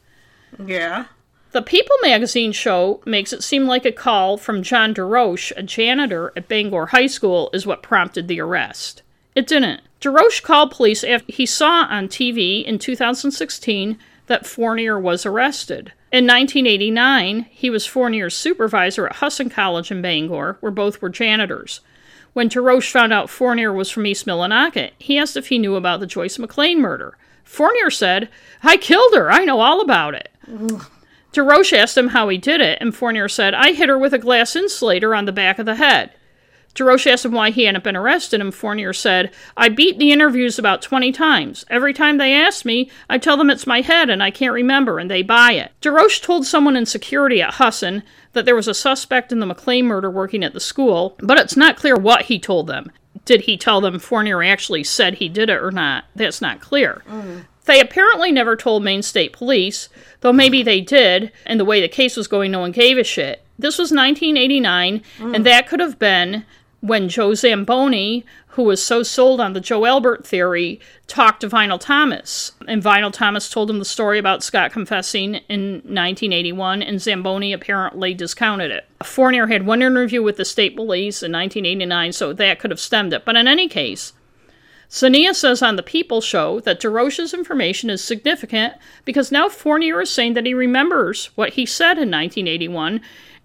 Yeah. The People magazine show makes it seem like a call from John DeRoche, a janitor at Bangor High School, is what prompted the arrest. It didn't. DeRoche called police after he saw on TV in 2016 that Fournier was arrested. In 1989, he was Fournier's supervisor at Husson College in Bangor, where both were janitors. When DeRoche found out Fournier was from East Millinocket, he asked if he knew about the Joyce McLain murder. Fournier said, I killed her. I know all about it. DeRoche asked him how he did it, and Fournier said, I hit her with a glass insulator on the back of the head. DeRoche asked him why he hadn't been arrested, and Fournier said, I beat the interviews about 20 times. Every time they ask me, I tell them it's my head and I can't remember, and they buy it. DeRoche told someone in security at Husson that there was a suspect in the McLain murder working at the school, but it's not clear what he told them. Did he tell them Fournier actually said he did it or not? That's not clear. Mm. They apparently never told Maine State Police, though maybe they did, and the way the case was going, no one gave a shit. This was 1989, mm. and that could have been when Joe Zamboni, who was so sold on the Joe Albert theory, talked to Vinal Thomas. And Vinal Thomas told him the story about Scott confessing in 1981, and Zamboni apparently discounted it. Fournier had one interview with the state police in 1989, so that could have stemmed it. But in any case, Zainea says on the People show that DeRoche's information is significant because now Fournier is saying that he remembers what he said in 1981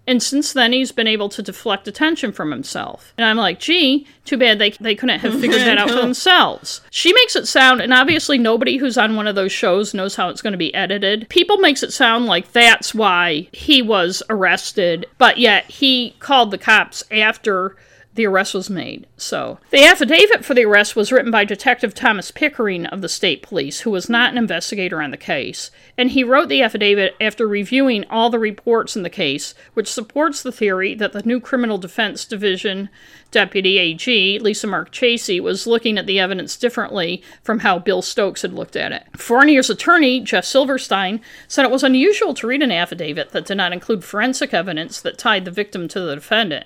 and since then, he's been able to deflect attention from himself. And I'm like, gee, too bad they, they couldn't have (laughs) figured that out for (laughs) themselves. She makes it sound, and obviously nobody who's on one of those shows knows how it's going to be edited. People makes it sound like that's why he was arrested, but yet he called the cops after the arrest was made. So, the affidavit for the arrest was written by Detective Thomas Pickering of the state police, who was not an investigator on the case. And he wrote the affidavit after reviewing all the reports in the case, which supports the theory that the new Criminal Defense Division Deputy AG, Lisa Marchese, was looking at the evidence differently from how Bill Stokes had looked at it. Fournier's attorney, Jeff Silverstein, said it was unusual to read an affidavit that did not include forensic evidence that tied the victim to the defendant.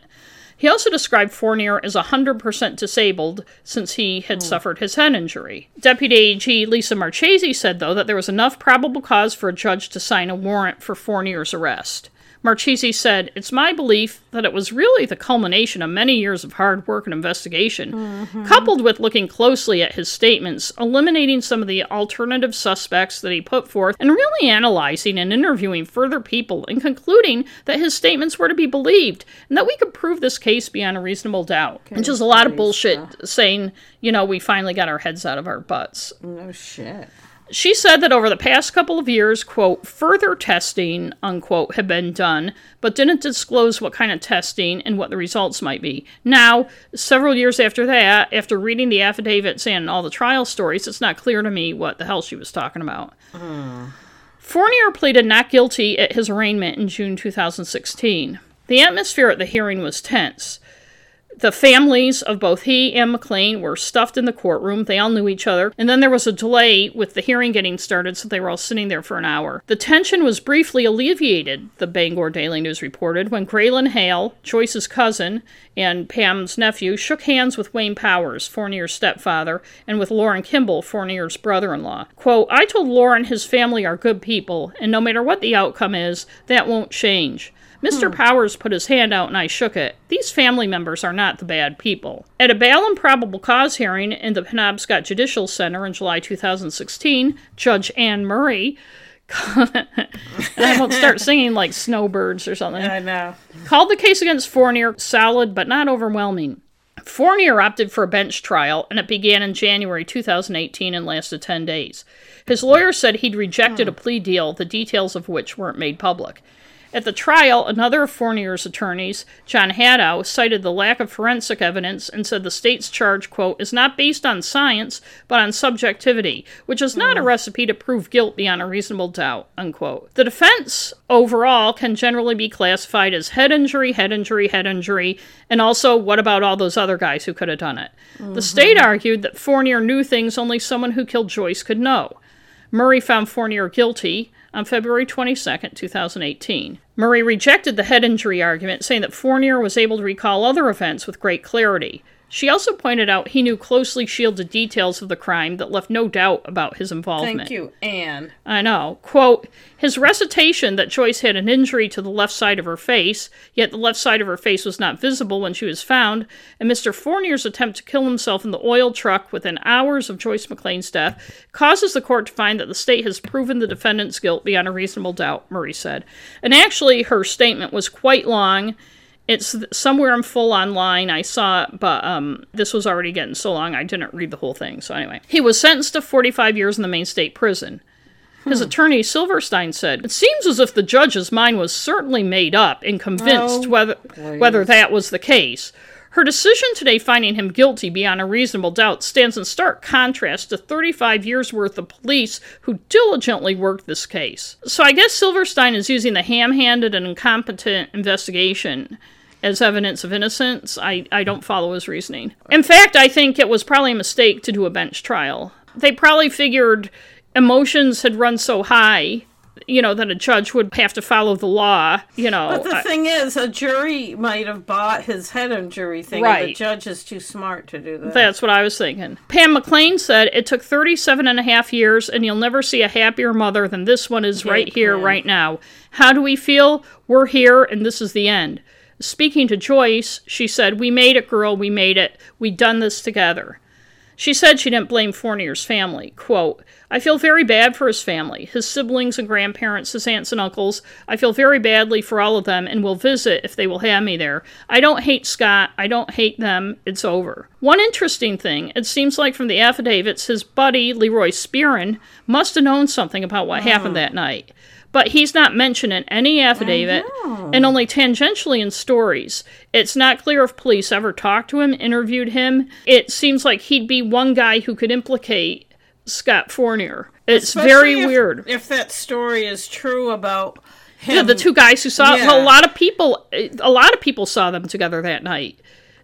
He also described Fournier as 100% disabled since he had mm. suffered his head injury. Deputy AG Lisa Marchese said, though, that there was enough probable cause for a judge to sign a warrant for Fournier's arrest. Marchese said, It's my belief that it was really the culmination of many years of hard work and investigation, mm-hmm. coupled with looking closely at his statements, eliminating some of the alternative suspects that he put forth, and really analyzing and interviewing further people, and concluding that his statements were to be believed, and that we could prove this case beyond a reasonable doubt. Okay, Which is a lot of bullshit saying, you know, we finally got our heads out of our butts. No shit. She said that over the past couple of years, quote, further testing, unquote, had been done, but didn't disclose what kind of testing and what the results might be. Now, several years after that, after reading the affidavits and all the trial stories, it's not clear to me what the hell she was talking about. Mm. Fournier pleaded not guilty at his arraignment in June 2016. The atmosphere at the hearing was tense. The families of both he and McLain were stuffed in the courtroom. They all knew each other. And then there was a delay with the hearing getting started, so they were all sitting there for an hour. The tension was briefly alleviated, the Bangor Daily News reported, when Graylin Hale, Joyce's cousin and Pam's nephew, shook hands with Wayne Powers, Fournier's stepfather, and with Lauren Kimball, Fournier's brother in law. Quote, I told Lauren his family are good people, and no matter what the outcome is, that won't change. Mr. Hmm. Powers put his hand out and I shook it. These family members are not the bad people. At a bail and probable cause hearing in the Penobscot Judicial Center in July 2016, Judge Anne Murray (laughs) I won't start singing like snowbirds or something. I know. Called the case against Fournier solid but not overwhelming. Fournier opted for a bench trial, and it began in January 2018 and lasted 10 days. His lawyer said he'd rejected a plea deal, the details of which weren't made public. At the trial, another of Fournier's attorneys, John Hadow, cited the lack of forensic evidence and said the state's charge, quote, is not based on science, but on subjectivity, which is not mm. a recipe to prove guilt beyond a reasonable doubt, unquote. The defense overall can generally be classified as head injury, head injury, head injury, and also what about all those other guys who could have done it? Mm-hmm. The state argued that Fournier knew things only someone who killed Joyce could know. Murray found Fournier guilty on February 22, 2018. Murray rejected the head injury argument, saying that Fournier was able to recall other events with great clarity. She also pointed out he knew closely shielded details of the crime that left no doubt about his involvement. Thank you, Anne. I know. Quote, his recitation that Joyce had an injury to the left side of her face, yet the left side of her face was not visible when she was found, and Mr. Fournier's attempt to kill himself in the oil truck within hours of Joyce McLain's death causes the court to find that the state has proven the defendant's guilt beyond a reasonable doubt, Murray said. And actually, her statement was quite long it's somewhere in full online. I saw it, but um, this was already getting so long I didn't read the whole thing. So, anyway, he was sentenced to 45 years in the Maine state prison. His hmm. attorney Silverstein said, "It seems as if the judge's mind was certainly made up and convinced oh, whether please. whether that was the case. Her decision today finding him guilty beyond a reasonable doubt stands in stark contrast to 35 years worth of police who diligently worked this case. So I guess Silverstein is using the ham-handed and incompetent investigation as evidence of innocence. I, I don't follow his reasoning. In fact, I think it was probably a mistake to do a bench trial. They probably figured emotions had run so high you know, that a judge would have to follow the law, you know. But the I, thing is, a jury might have bought his head injury thing, right. the judge is too smart to do that. That's what I was thinking. Pam McLain said, It took 37 and a half years, and you'll never see a happier mother than this one is right here, right now. How do we feel? We're here, and this is the end. Speaking to Joyce, she said, We made it, girl, we made it. We done this together. She said she didn't blame Fournier's family. Quote, I feel very bad for his family, his siblings and grandparents, his aunts and uncles. I feel very badly for all of them and will visit if they will have me there. I don't hate Scott. I don't hate them. It's over. One interesting thing, it seems like from the affidavits, his buddy, Leroy Spearin, must have known something about what oh. happened that night but he's not mentioned in any affidavit and only tangentially in stories. It's not clear if police ever talked to him, interviewed him. It seems like he'd be one guy who could implicate Scott Fournier. It's Especially very if, weird. If that story is true about him. Yeah, the two guys who saw yeah. a lot of people a lot of people saw them together that night.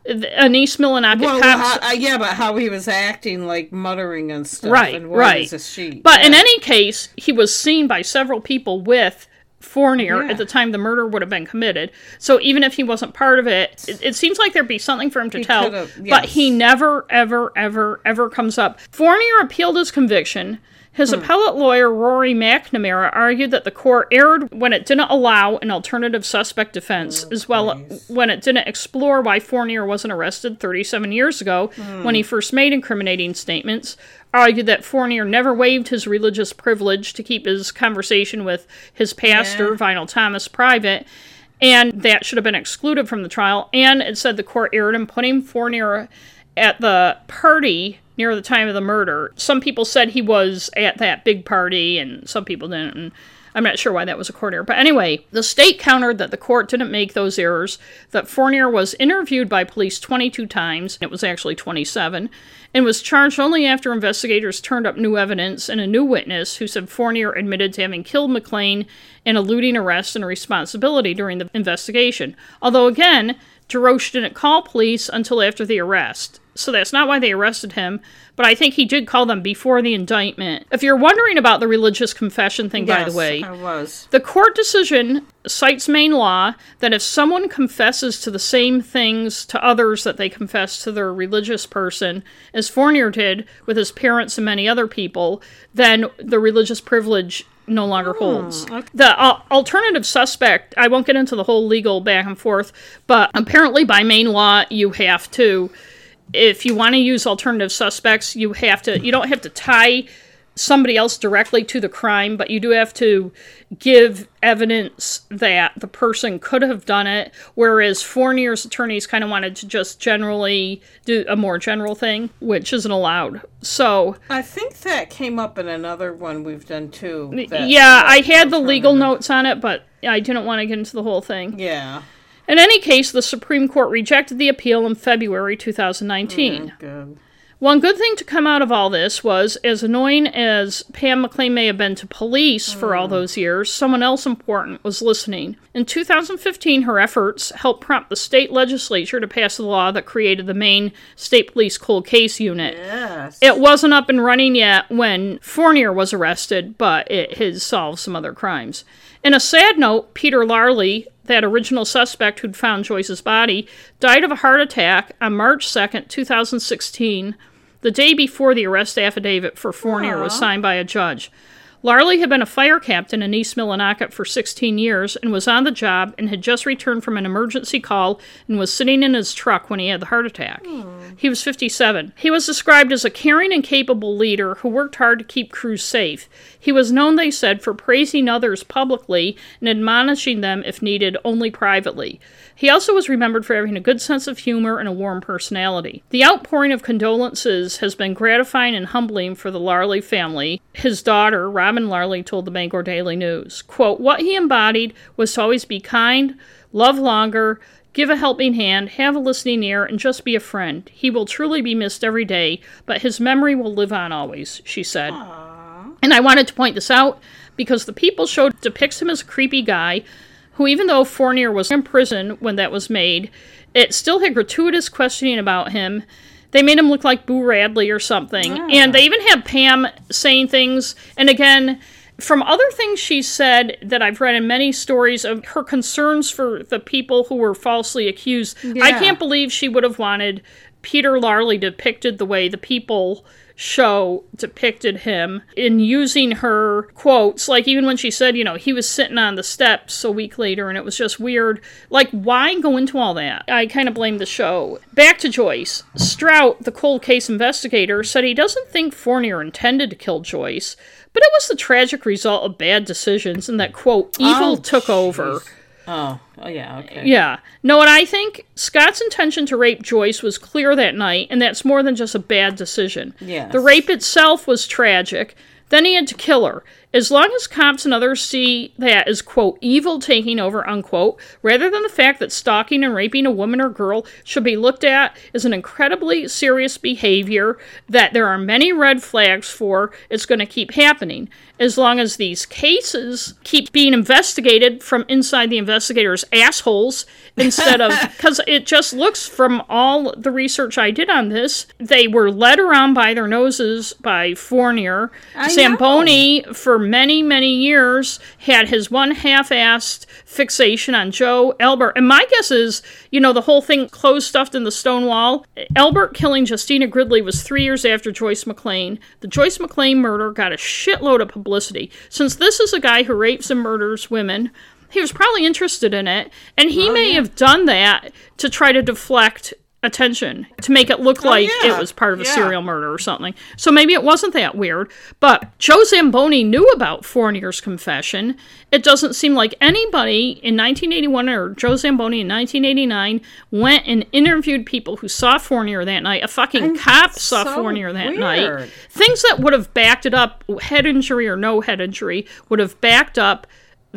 Anise Millinocket well, cops. How, uh, yeah, but how he was acting, like muttering and stuff. Right, and right. But yeah. in any case, he was seen by several people with Fournier yeah. at the time the murder would have been committed. So even if he wasn't part of it, it, it seems like there'd be something for him to he tell. Yes. But he never, ever, ever, ever comes up. Fournier appealed his conviction. His hmm. appellate lawyer, Rory McNamara, argued that the court erred when it didn't allow an alternative suspect defense, oh, as well as when it didn't explore why Fournier wasn't arrested 37 years ago hmm. when he first made incriminating statements, argued that Fournier never waived his religious privilege to keep his conversation with his pastor, yeah. Vinal Thomas, private, and that should have been excluded from the trial. And it said the court erred in putting Fournier at the party near the time of the murder. Some people said he was at that big party, and some people didn't. And I'm not sure why that was a court error. But anyway, the state countered that the court didn't make those errors, that Fournier was interviewed by police 22 times, it was actually 27, and was charged only after investigators turned up new evidence and a new witness who said Fournier admitted to having killed McLain and eluding arrest and responsibility during the investigation. Although, again, DeRoche didn't call police until after the arrest so that's not why they arrested him, but I think he did call them before the indictment. If you're wondering about the religious confession thing, yes, by the way, I was. The court decision cites Maine law that if someone confesses to the same things to others that they confess to their religious person, as Fournier did with his parents and many other people, then the religious privilege no longer hmm, holds. Okay. The uh, alternative suspect, I won't get into the whole legal back and forth, but apparently by Maine law, you have to if you want to use alternative suspects, you have to you don't have to tie somebody else directly to the crime, but you do have to give evidence that the person could have done it. Whereas Fournier's attorneys kind of wanted to just generally do a more general thing, which isn't allowed. So I think that came up in another one we've done too. yeah, I had the legal notes on it, but I didn't want to get into the whole thing. Yeah. In any case, the Supreme Court rejected the appeal in February 2019. Mm, One good thing to come out of all this was, as annoying as Pam McLain may have been to police for all those years, someone else important was listening. In 2015, her efforts helped prompt the state legislature to pass the law that created the Maine State Police Cold Case Unit. Yes. It wasn't up and running yet when Fournier was arrested, but it has solved some other crimes. In a sad note, Peter Larley, that original suspect who'd found Joyce's body, died of a heart attack on March 2nd, 2016, the day before the arrest affidavit for Fournier was signed by a judge. Larley had been a fire captain in East Millinocket for 16 years and was on the job and had just returned from an emergency call and was sitting in his truck when he had the heart attack. Hmm. He was 57. He was described as a caring and capable leader who worked hard to keep crews safe. He was known, they said, for praising others publicly and admonishing them if needed only privately. He also was remembered for having a good sense of humor and a warm personality. The outpouring of condolences has been gratifying and humbling for the Larley family. His daughter, Robin Larley, told the Bangor Daily News, quote, What he embodied was to always be kind, love longer, give a helping hand, have a listening ear, and just be a friend. He will truly be missed every day, but his memory will live on always, she said. And I wanted to point this out because the People Show depicts him as a creepy guy who, even though Fournier was in prison when that was made, it still had gratuitous questioning about him. They made him look like Boo Radley or something. And they even had Pam saying things. And again, from other things she said that I've read in many stories of her concerns for the people who were falsely accused, I can't believe she would have wanted Peter Larley depicted the way the people show depicted him in using her quotes. Like even when she said you know he was sitting on the steps a week later and it was just weird. Like why go into all that? I kind of blame the show. Back to joyce. Strout the cold case investigator said he doesn't think fournier intended to kill joyce but it was the tragic result of bad decisions and that quote evil Oh, took over Oh, oh yeah, okay. yeah. Know what I think? Scott's intention to rape Joyce was clear that night, and that's more than just a bad decision. Yes. The rape itself was tragic. Then he had to kill her. As long as cops and others see that as, quote, evil taking over, unquote, rather than the fact that stalking and raping a woman or girl should be looked at as an incredibly serious behavior that there are many red flags for, it's going to keep happening. As long as these cases keep being investigated from inside the investigators' assholes (laughs) instead of, because it just looks from all the research I did on this, they were led around by their noses by Fournier. I Zamboni, for many, many years, had his one half assed fixation on Joe Elbert. And my guess is, you know, the whole thing closed stuffed in the stone wall. Elbert killing Justina Gridley was three years after Joyce McLain. The Joyce McLain murder got a shitload of publicity. Since this is a guy who rapes and murders women, he was probably interested in it, and he oh, may have done that to try to deflect attention to make it look oh, like Oh, yeah. it was part of a Yeah. serial murder or something. So maybe it wasn't that weird. But Joe Zamboni knew about Fournier's confession. It doesn't seem like anybody in 1981 or Joe Zamboni in 1989 went and interviewed people who saw Fournier that night. A fucking cop saw so Fournier that weird. night. Things that would have backed it up, head injury or no head injury, would have backed up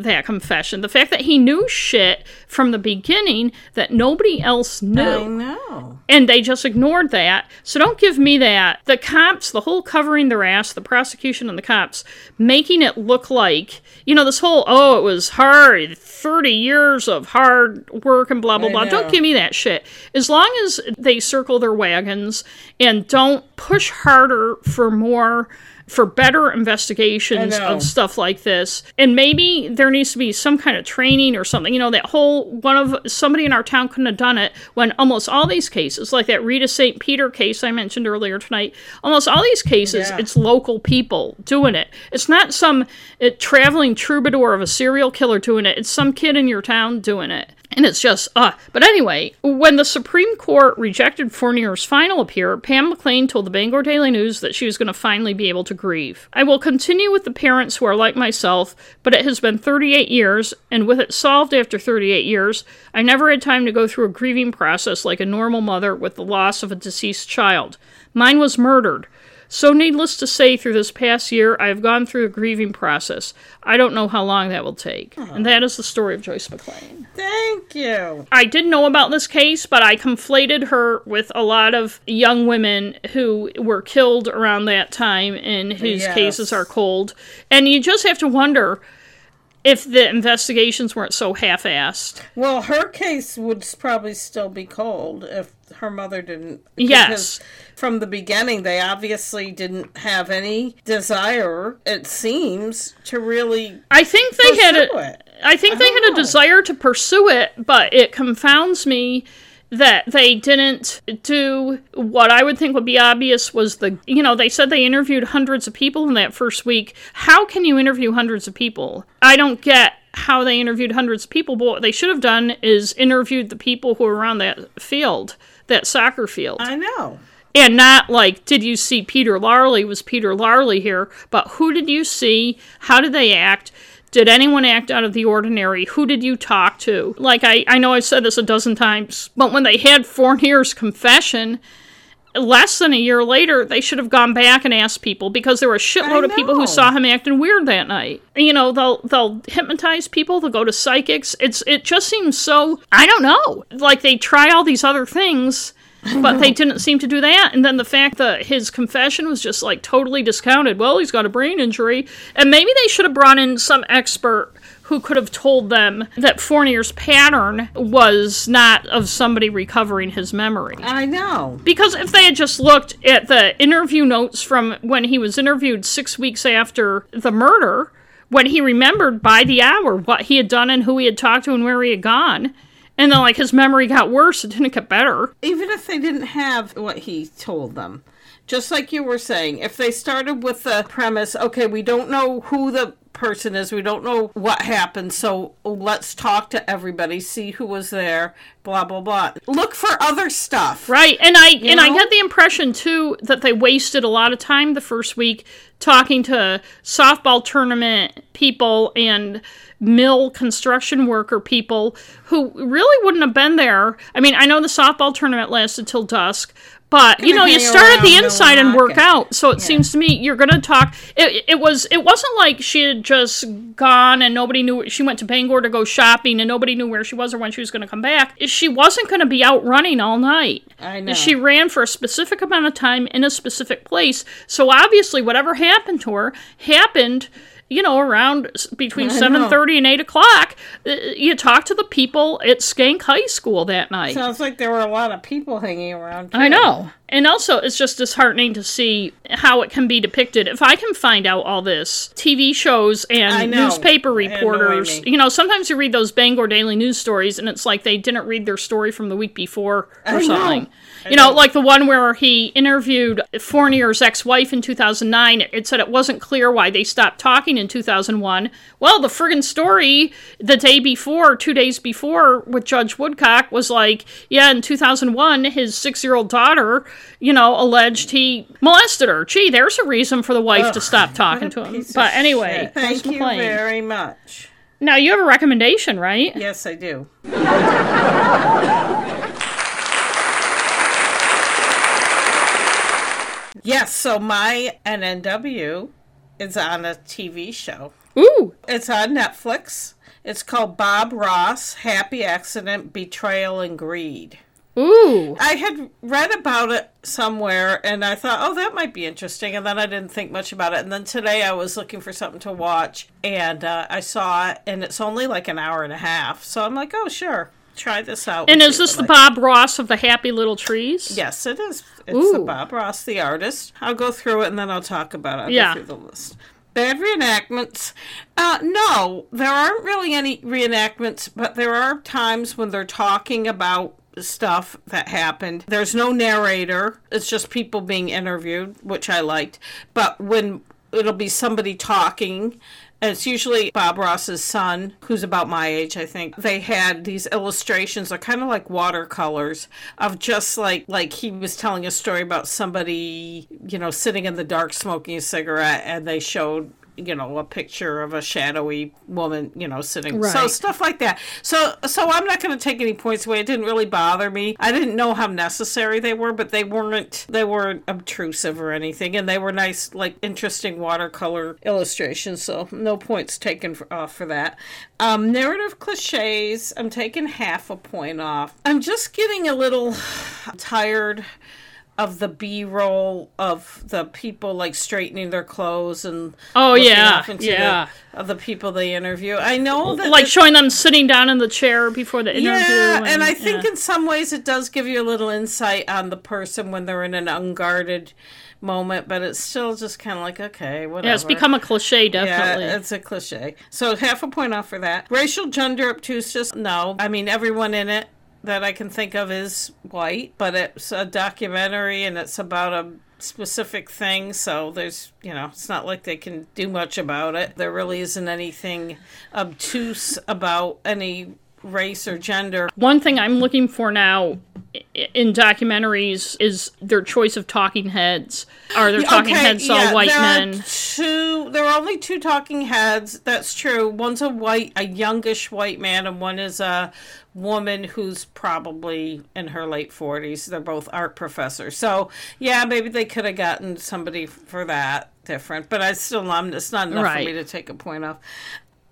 that confession. The fact that he knew shit from the beginning that nobody else knew I know. and they just ignored that. So don't give me that. The cops, the whole covering their ass, the prosecution and the cops, making it look like, you know, this whole, oh, it was hard, 30 years of hard work and blah, blah, I blah. know. Don't give me that shit. As long as they circle their wagons and don't push harder for more. For better investigations of stuff like this, and maybe there needs to be some kind of training or something. You know, that whole one of somebody in our town couldn't have done it when almost all these cases, like that Rita St. Peter case I mentioned earlier tonight, almost all these cases, Yeah. it's local people doing it. It's not some uh, traveling troubadour of a serial killer doing it. It's some kid in your town doing it. And it's just, uh. But anyway, when the Supreme Court rejected Fournier's final appeal, Pam McLain told the Bangor Daily News that she was going to finally be able to grieve. I will continue with the parents who are like myself, but it has been 38 years, and with it solved after 38 years, I never had time to go through a grieving process like a normal mother with the loss of a deceased child. Mine was murdered. So, needless to say, through this past year, I have gone through a grieving process. I don't know how long that will take. And that is the story of Joyce McLain. Thank you. I didn't know about this case, but I conflated her with a lot of young women who were killed around that time and whose Yes. cases are cold. And you just have to wonder if the investigations weren't so half assed. Well, her case would probably still be cold if her mother didn't. Yes. because From the beginning, they obviously didn't have any desire, it seems, to really I think they had a, it. I think they don't had a desire to pursue it, but it confounds me that they didn't do what I would think would be obvious was the you know they said they interviewed hundreds of people in that first week. How can you interview hundreds of people? I don't get how they interviewed hundreds of people, but what they should have done is interviewed the people who were around that field, that soccer field. I know. And not like, did you see Peter Larley? Was Peter Larley here? But who did you see? How did they act? Did anyone act out of the ordinary? Who did you talk to? Like, I, I know I've said this a dozen times, but when they had Fournier's confession, less than a year later, they should have gone back and asked people because there were a shitload of people who saw him acting weird that night. You know, they'll they'll hypnotize people, they'll go to psychics. It's it just seems so I don't know. Like they try all these other things but they didn't seem to do that. And then the fact that his confession was just like totally discounted. Well, he's got a brain injury. And maybe they should have brought in some expert who could have told them that Fournier's pattern was not of somebody recovering his memory. I know. Because if they had just looked at the interview notes from when he was interviewed six weeks after the murder, when he remembered by the hour what he had done and who he had talked to and where he had gone, and then like his memory got worse, it didn't get better. Even if they didn't have what he told them, just like you were saying, if they started with the premise, okay, we don't know who the person is, we don't know what happened, so let's talk to everybody, see who was there, blah blah blah. Look for other stuff. Right. And I and I know? get the impression too that they wasted a lot of time the first week talking to softball tournament people and mill construction worker people who really wouldn't have been there. I mean, I know the softball tournament lasted till dusk, but you know, you start at the inside and work out. So it seems to me you're going to talk. It, it was. It wasn't like she had just gone and nobody knew. She went to Bangor to go shopping and nobody knew where she was or when she was going to come back. She wasn't going to be out running all night. I know. She ran for a specific amount of time in a specific place. So obviously, whatever happened to her happened. You know, around between seven thirty and eight o'clock. Uh, You talked to the people at Schenck High School that night. Sounds like there were a lot of people hanging around. I know. And also, it's just disheartening to see how it can be depicted. If I can find out all this, TV shows and newspaper reporters, you know, sometimes you read those Bangor Daily News stories and it's like they didn't read their story from the week before or I something. I You know, know. like the one where he interviewed Fournier's ex wife in 2009. It said it wasn't clear why they stopped talking in 2001. Well, the friggin' story the day before, two days before, with Judge Woodcock was like, yeah, in 2001, his six year old daughter, you know, alleged he molested her. Gee, there's a reason for the wife to stop talking to him. But anyway, thank you McLain. very much. Now, you have a recommendation, right? Yes, I do. yes, so my NNW is on a TV show. Ooh, It's on Netflix. It's called Bob Ross Happy Accident, Betrayal, and Greed. Ooh. I had read about it somewhere and I thought, oh, that might be interesting. And then I didn't think much about it. And then today I was looking for something to watch and uh, I saw it and it's only like an hour and a half. So I'm like, oh, sure, try this out. And is this the like. Bob Ross of the Happy Little Trees? Yes, it is. It's the Bob Ross, the artist. I'll go through it and then I'll talk about it. I'll Yeah. through the list. Bad reenactments. Uh, no, there aren't really any reenactments, but there are times when they're talking about stuff that happened. There's no narrator, it's just people being interviewed, which I liked. But when it'll be somebody talking, and it's usually Bob Ross's son, who's about my age, I think. They had these illustrations, they're kind of like watercolors of just like like he was telling a story about somebody, you know, sitting in the dark smoking a cigarette, and they showed you know, a picture of a shadowy woman, you know, sitting. So stuff like that. So so I'm not going to take any points away. It didn't really bother me. I didn't know how necessary they were, but they weren't they weren't obtrusive or anything, and they were nice, like interesting watercolor illustrations. So no points taken for, off for that. Um, narrative cliches. I'm taking half a point off. I'm just getting a little (sighs) tired of the B roll of the people like straightening their clothes and Oh, yeah, yeah. the, of the people they interview. I know that like showing them sitting down in the chair before the interview. yeah, and, I think yeah. in some ways it does give you a little insight on the person when they're in an unguarded moment, but it's still just kind of like okay, whatever. yeah, it's become a cliche, Yeah, definitely. it's a cliche. So half a point off for that. Racial gender obtuseness, no. I mean, everyone in it that I can think of is white, but it's a documentary and it's about a specific thing, so there's, you know, it's not like they can do much about it. There really isn't anything obtuse about any race or gender. One thing I'm looking for now in documentaries is their choice of talking heads. Are their talking heads all yeah, white men? Two. There are only two talking heads. That's true. One's a white, a youngish white man, and one is a woman who's probably in her late forties. They're both art professors. So yeah, maybe they could have gotten somebody for that different. But I still, I'm, it's not enough Right. for me to take a point off.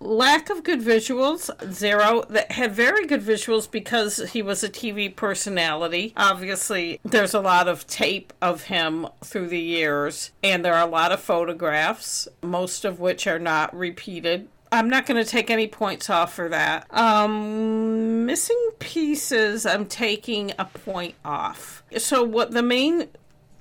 Lack of good visuals, zero. That had very good visuals because he was a TV personality. Obviously, there's a lot of tape of him through the years, and there are a lot of photographs, most of which are not repeated. I'm not going to take any points off for that. Um, missing pieces, I'm taking a point off. So, what the main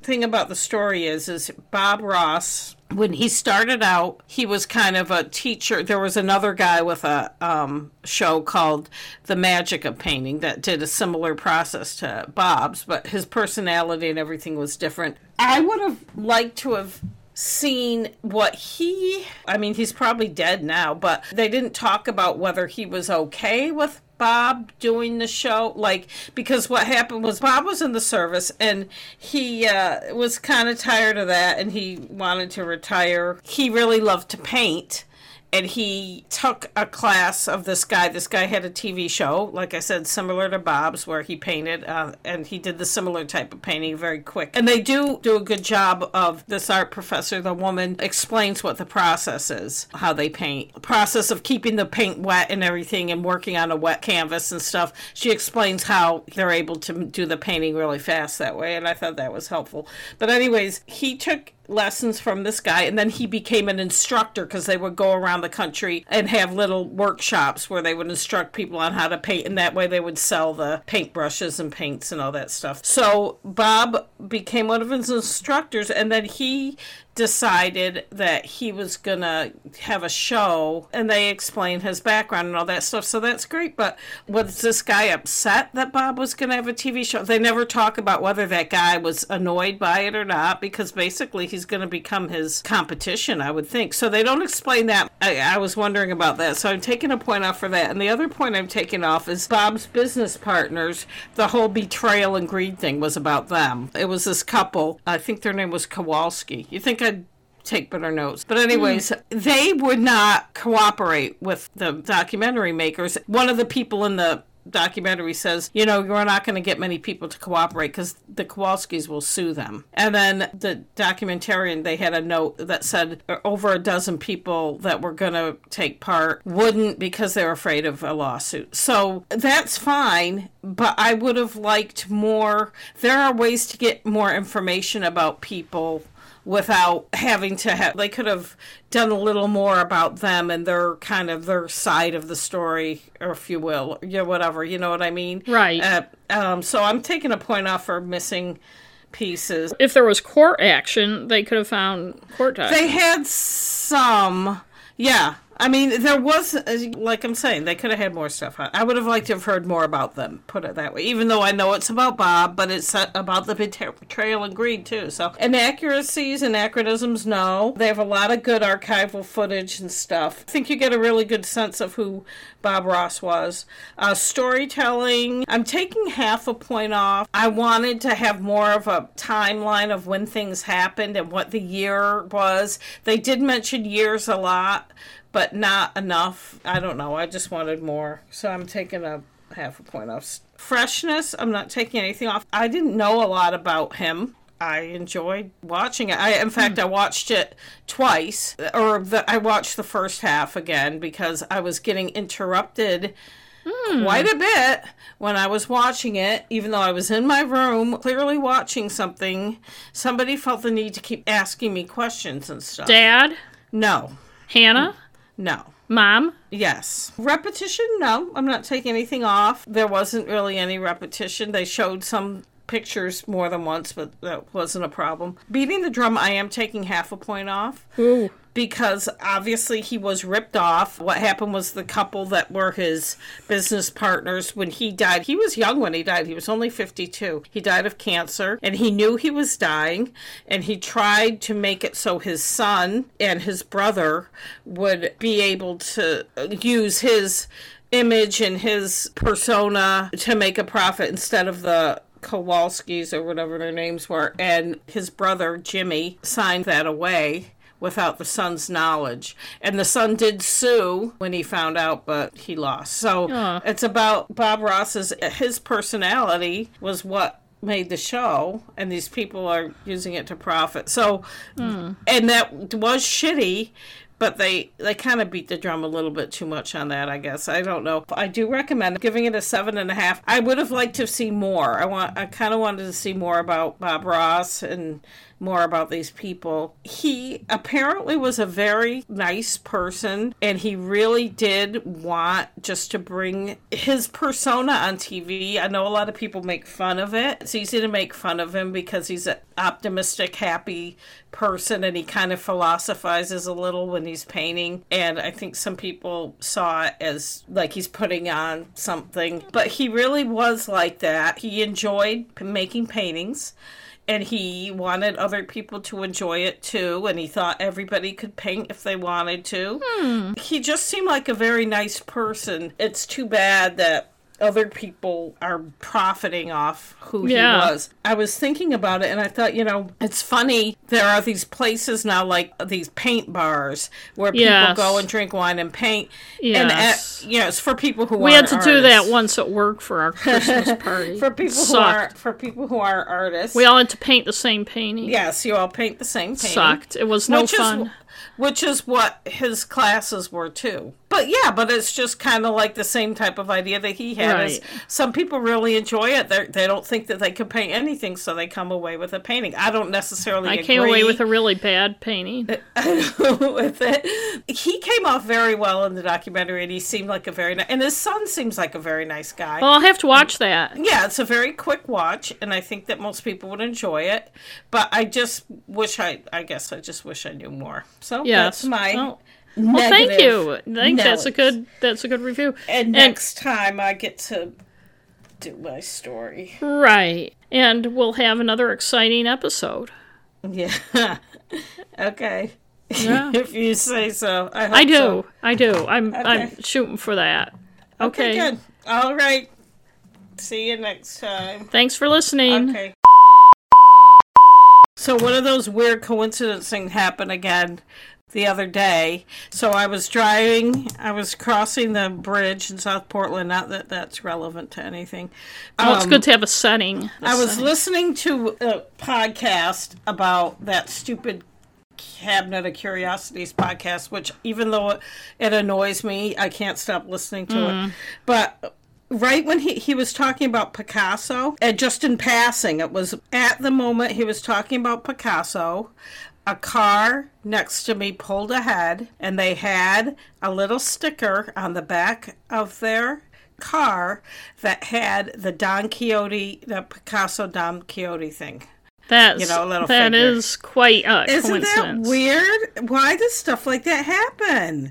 thing about the story is is Bob Ross when he started out he was kind of a teacher there was another guy with a um, show called the magic of painting that did a similar process to bob's but his personality and everything was different i would have liked to have seen what he I mean he's probably dead now but they didn't talk about whether he was okay with Bob doing the show like because what happened was Bob was in the service and he uh, was kind of tired of that and he wanted to retire. He really loved to paint and he took a class of this guy. This guy had a TV show, like I said, similar to Bob's, where he painted, uh, and he did the similar type of painting very quick. And they do do a good job of this art professor. The woman explains what the process is, how they paint, the process of keeping the paint wet and everything, and working on a wet canvas and stuff. She explains how they're able to do the painting really fast that way, and I thought that was helpful. But anyways, he took lessons from this guy and then he became an instructor because they would go around the country and have little workshops where they would instruct people on how to paint and that way they would sell the paintbrushes and paints and all that stuff. So bob became one of his instructors and then he decided that he was gonna have a show and they explained his background and all that stuff so that's great but was this guy upset that bob was gonna have a tv show? They never talk about whether that guy was annoyed by it or not because basically he's gonna become his competition i would think so they don't explain that. I, I was wondering about that so i'm taking a point off for that and the other point i'm taking off is bob's business partners the whole betrayal and greed thing was about them. It was this couple i think their name was kowalski. You think take better notes. But anyways, they would not cooperate with the documentary makers. One of the people in the documentary says, you know, you're not going to get many people to cooperate because the Kowalskis will sue them. And then the documentarian, they had a note that said uh, over a dozen people that were going to take part wouldn't because they're afraid of a lawsuit. So that's fine, but I would have liked more. There are ways to get more information about people without having to have they could have done a little more about them and their kind of their side of the story or if you will yeah whatever you know what i mean Right. uh, um, so i'm taking a point off for missing pieces If there was court action, they could have found court documents. they had some yeah I mean, there was, like I'm saying, they could have had more stuff. I would have liked to have heard more about them, put it that way. Even though I know it's about Bob, but it's about the betrayal and greed, too. So, inaccuracies, anachronisms, no. They have a lot of good archival footage and stuff. I think you get a really good sense of who Bob Ross was. Uh, storytelling, I'm taking half a point off. I wanted to have more of a timeline of when things happened and what the year was. They did mention years a lot, but not enough. I don't know. I just wanted more. So I'm taking a half a point off. Freshness, I'm not taking anything off. I didn't know a lot about him. I enjoyed watching it. I, in fact, mm. I watched it twice, or the, I watched the first half again because I was getting interrupted mm. quite a bit when I was watching it. Even though I was in my room, clearly watching something, somebody felt the need to keep asking me questions and stuff. Dad? No. Hannah? No. Mom? Yes. Repetition? No, I'm not taking anything off. There wasn't really any repetition. They showed some pictures more than once, but that wasn't a problem. Beating the drum, I am taking half a point off. Ooh. Because obviously he was ripped off. What happened was the couple that were his business partners when he died, he was young when he died. He was only 52. He died of cancer and he knew he was dying and he tried to make it so his son and his brother would be able to use his image and his persona to make a profit instead of the Kowalskis or whatever their names were, and his brother Jimmy signed that away without the son's knowledge. And the son did sue when he found out, but he lost. So Aww. it's about Bob Ross's his personality was what made the show and these people are using it to profit. So mm. and that was shitty, but they they kind of beat the drum a little bit too much on that i guess i don't know i do recommend giving it a seven and a half i would have liked to see more i want i kind of wanted to see more about bob ross and more about these people. He apparently was a very nice person and he really did want just to bring his persona on TV. I know a lot of people make fun of it. It's easy to make fun of him because he's an optimistic, happy person and he kind of philosophizes a little when he's painting. And I think some people saw it as like he's putting on something, but he really was like that. He enjoyed making paintings and he wanted other people to enjoy it too and he thought everybody could paint if they wanted to hmm. he just seemed like a very nice person it's too bad that other people are profiting off who yeah. he was. I was thinking about it and I thought, you know, it's funny. There are these places now, like these paint bars, where people yes. go and drink wine and paint. Yes. And, uh, you know, it's for people who are we had to artists. do that once at work for our Christmas (laughs) party. for people who are for people who are artists. We all had to paint the same painting. Yes, you all paint the same painting. Sucked. It was no which fun. Is, which is what his classes were too. But yeah, but it's just kind of like the same type of idea that he had. Right. some people really enjoy it. They they don't think that they can paint anything, so they come away with a painting. I don't necessarily. I agree. came away with a really bad painting. (laughs) with it, he came off very well in the documentary, and he seemed like a very nice. And his son seems like a very nice guy. Well, I'll have to watch that. Yeah, it's a very quick watch, and I think that most people would enjoy it. But I just wish I. I guess I just wish I knew more. So yes. that's my. Well, well, thank you. I think that's a good that's a good review. And, and next time I get to do my story. Right. And we'll have another exciting episode. Yeah. (laughs) okay. Yeah. (laughs) if you say so. I, I do. So. I do. I'm okay. I'm shooting for that. Okay. okay. Good. All right. See you next time. Thanks for listening. Okay. So one of those weird coincidence things happened again the other day. So I was driving, I was crossing the bridge in South Portland. Not that that's relevant to anything. Well, um, it's good to have a setting. A I was setting. listening to a podcast about that stupid Cabinet of Curiosities podcast, which even though it annoys me, I can't stop listening to mm. it. But right when he, he was talking about Picasso, and just in passing, it was at the moment he was talking about Picasso a car next to me pulled ahead and they had a little sticker on the back of their car that had the Don Quixote, the Picasso Don Quixote thing. That's you know, a little that is quite a Isn't coincidence. that weird? Why does stuff like that happen?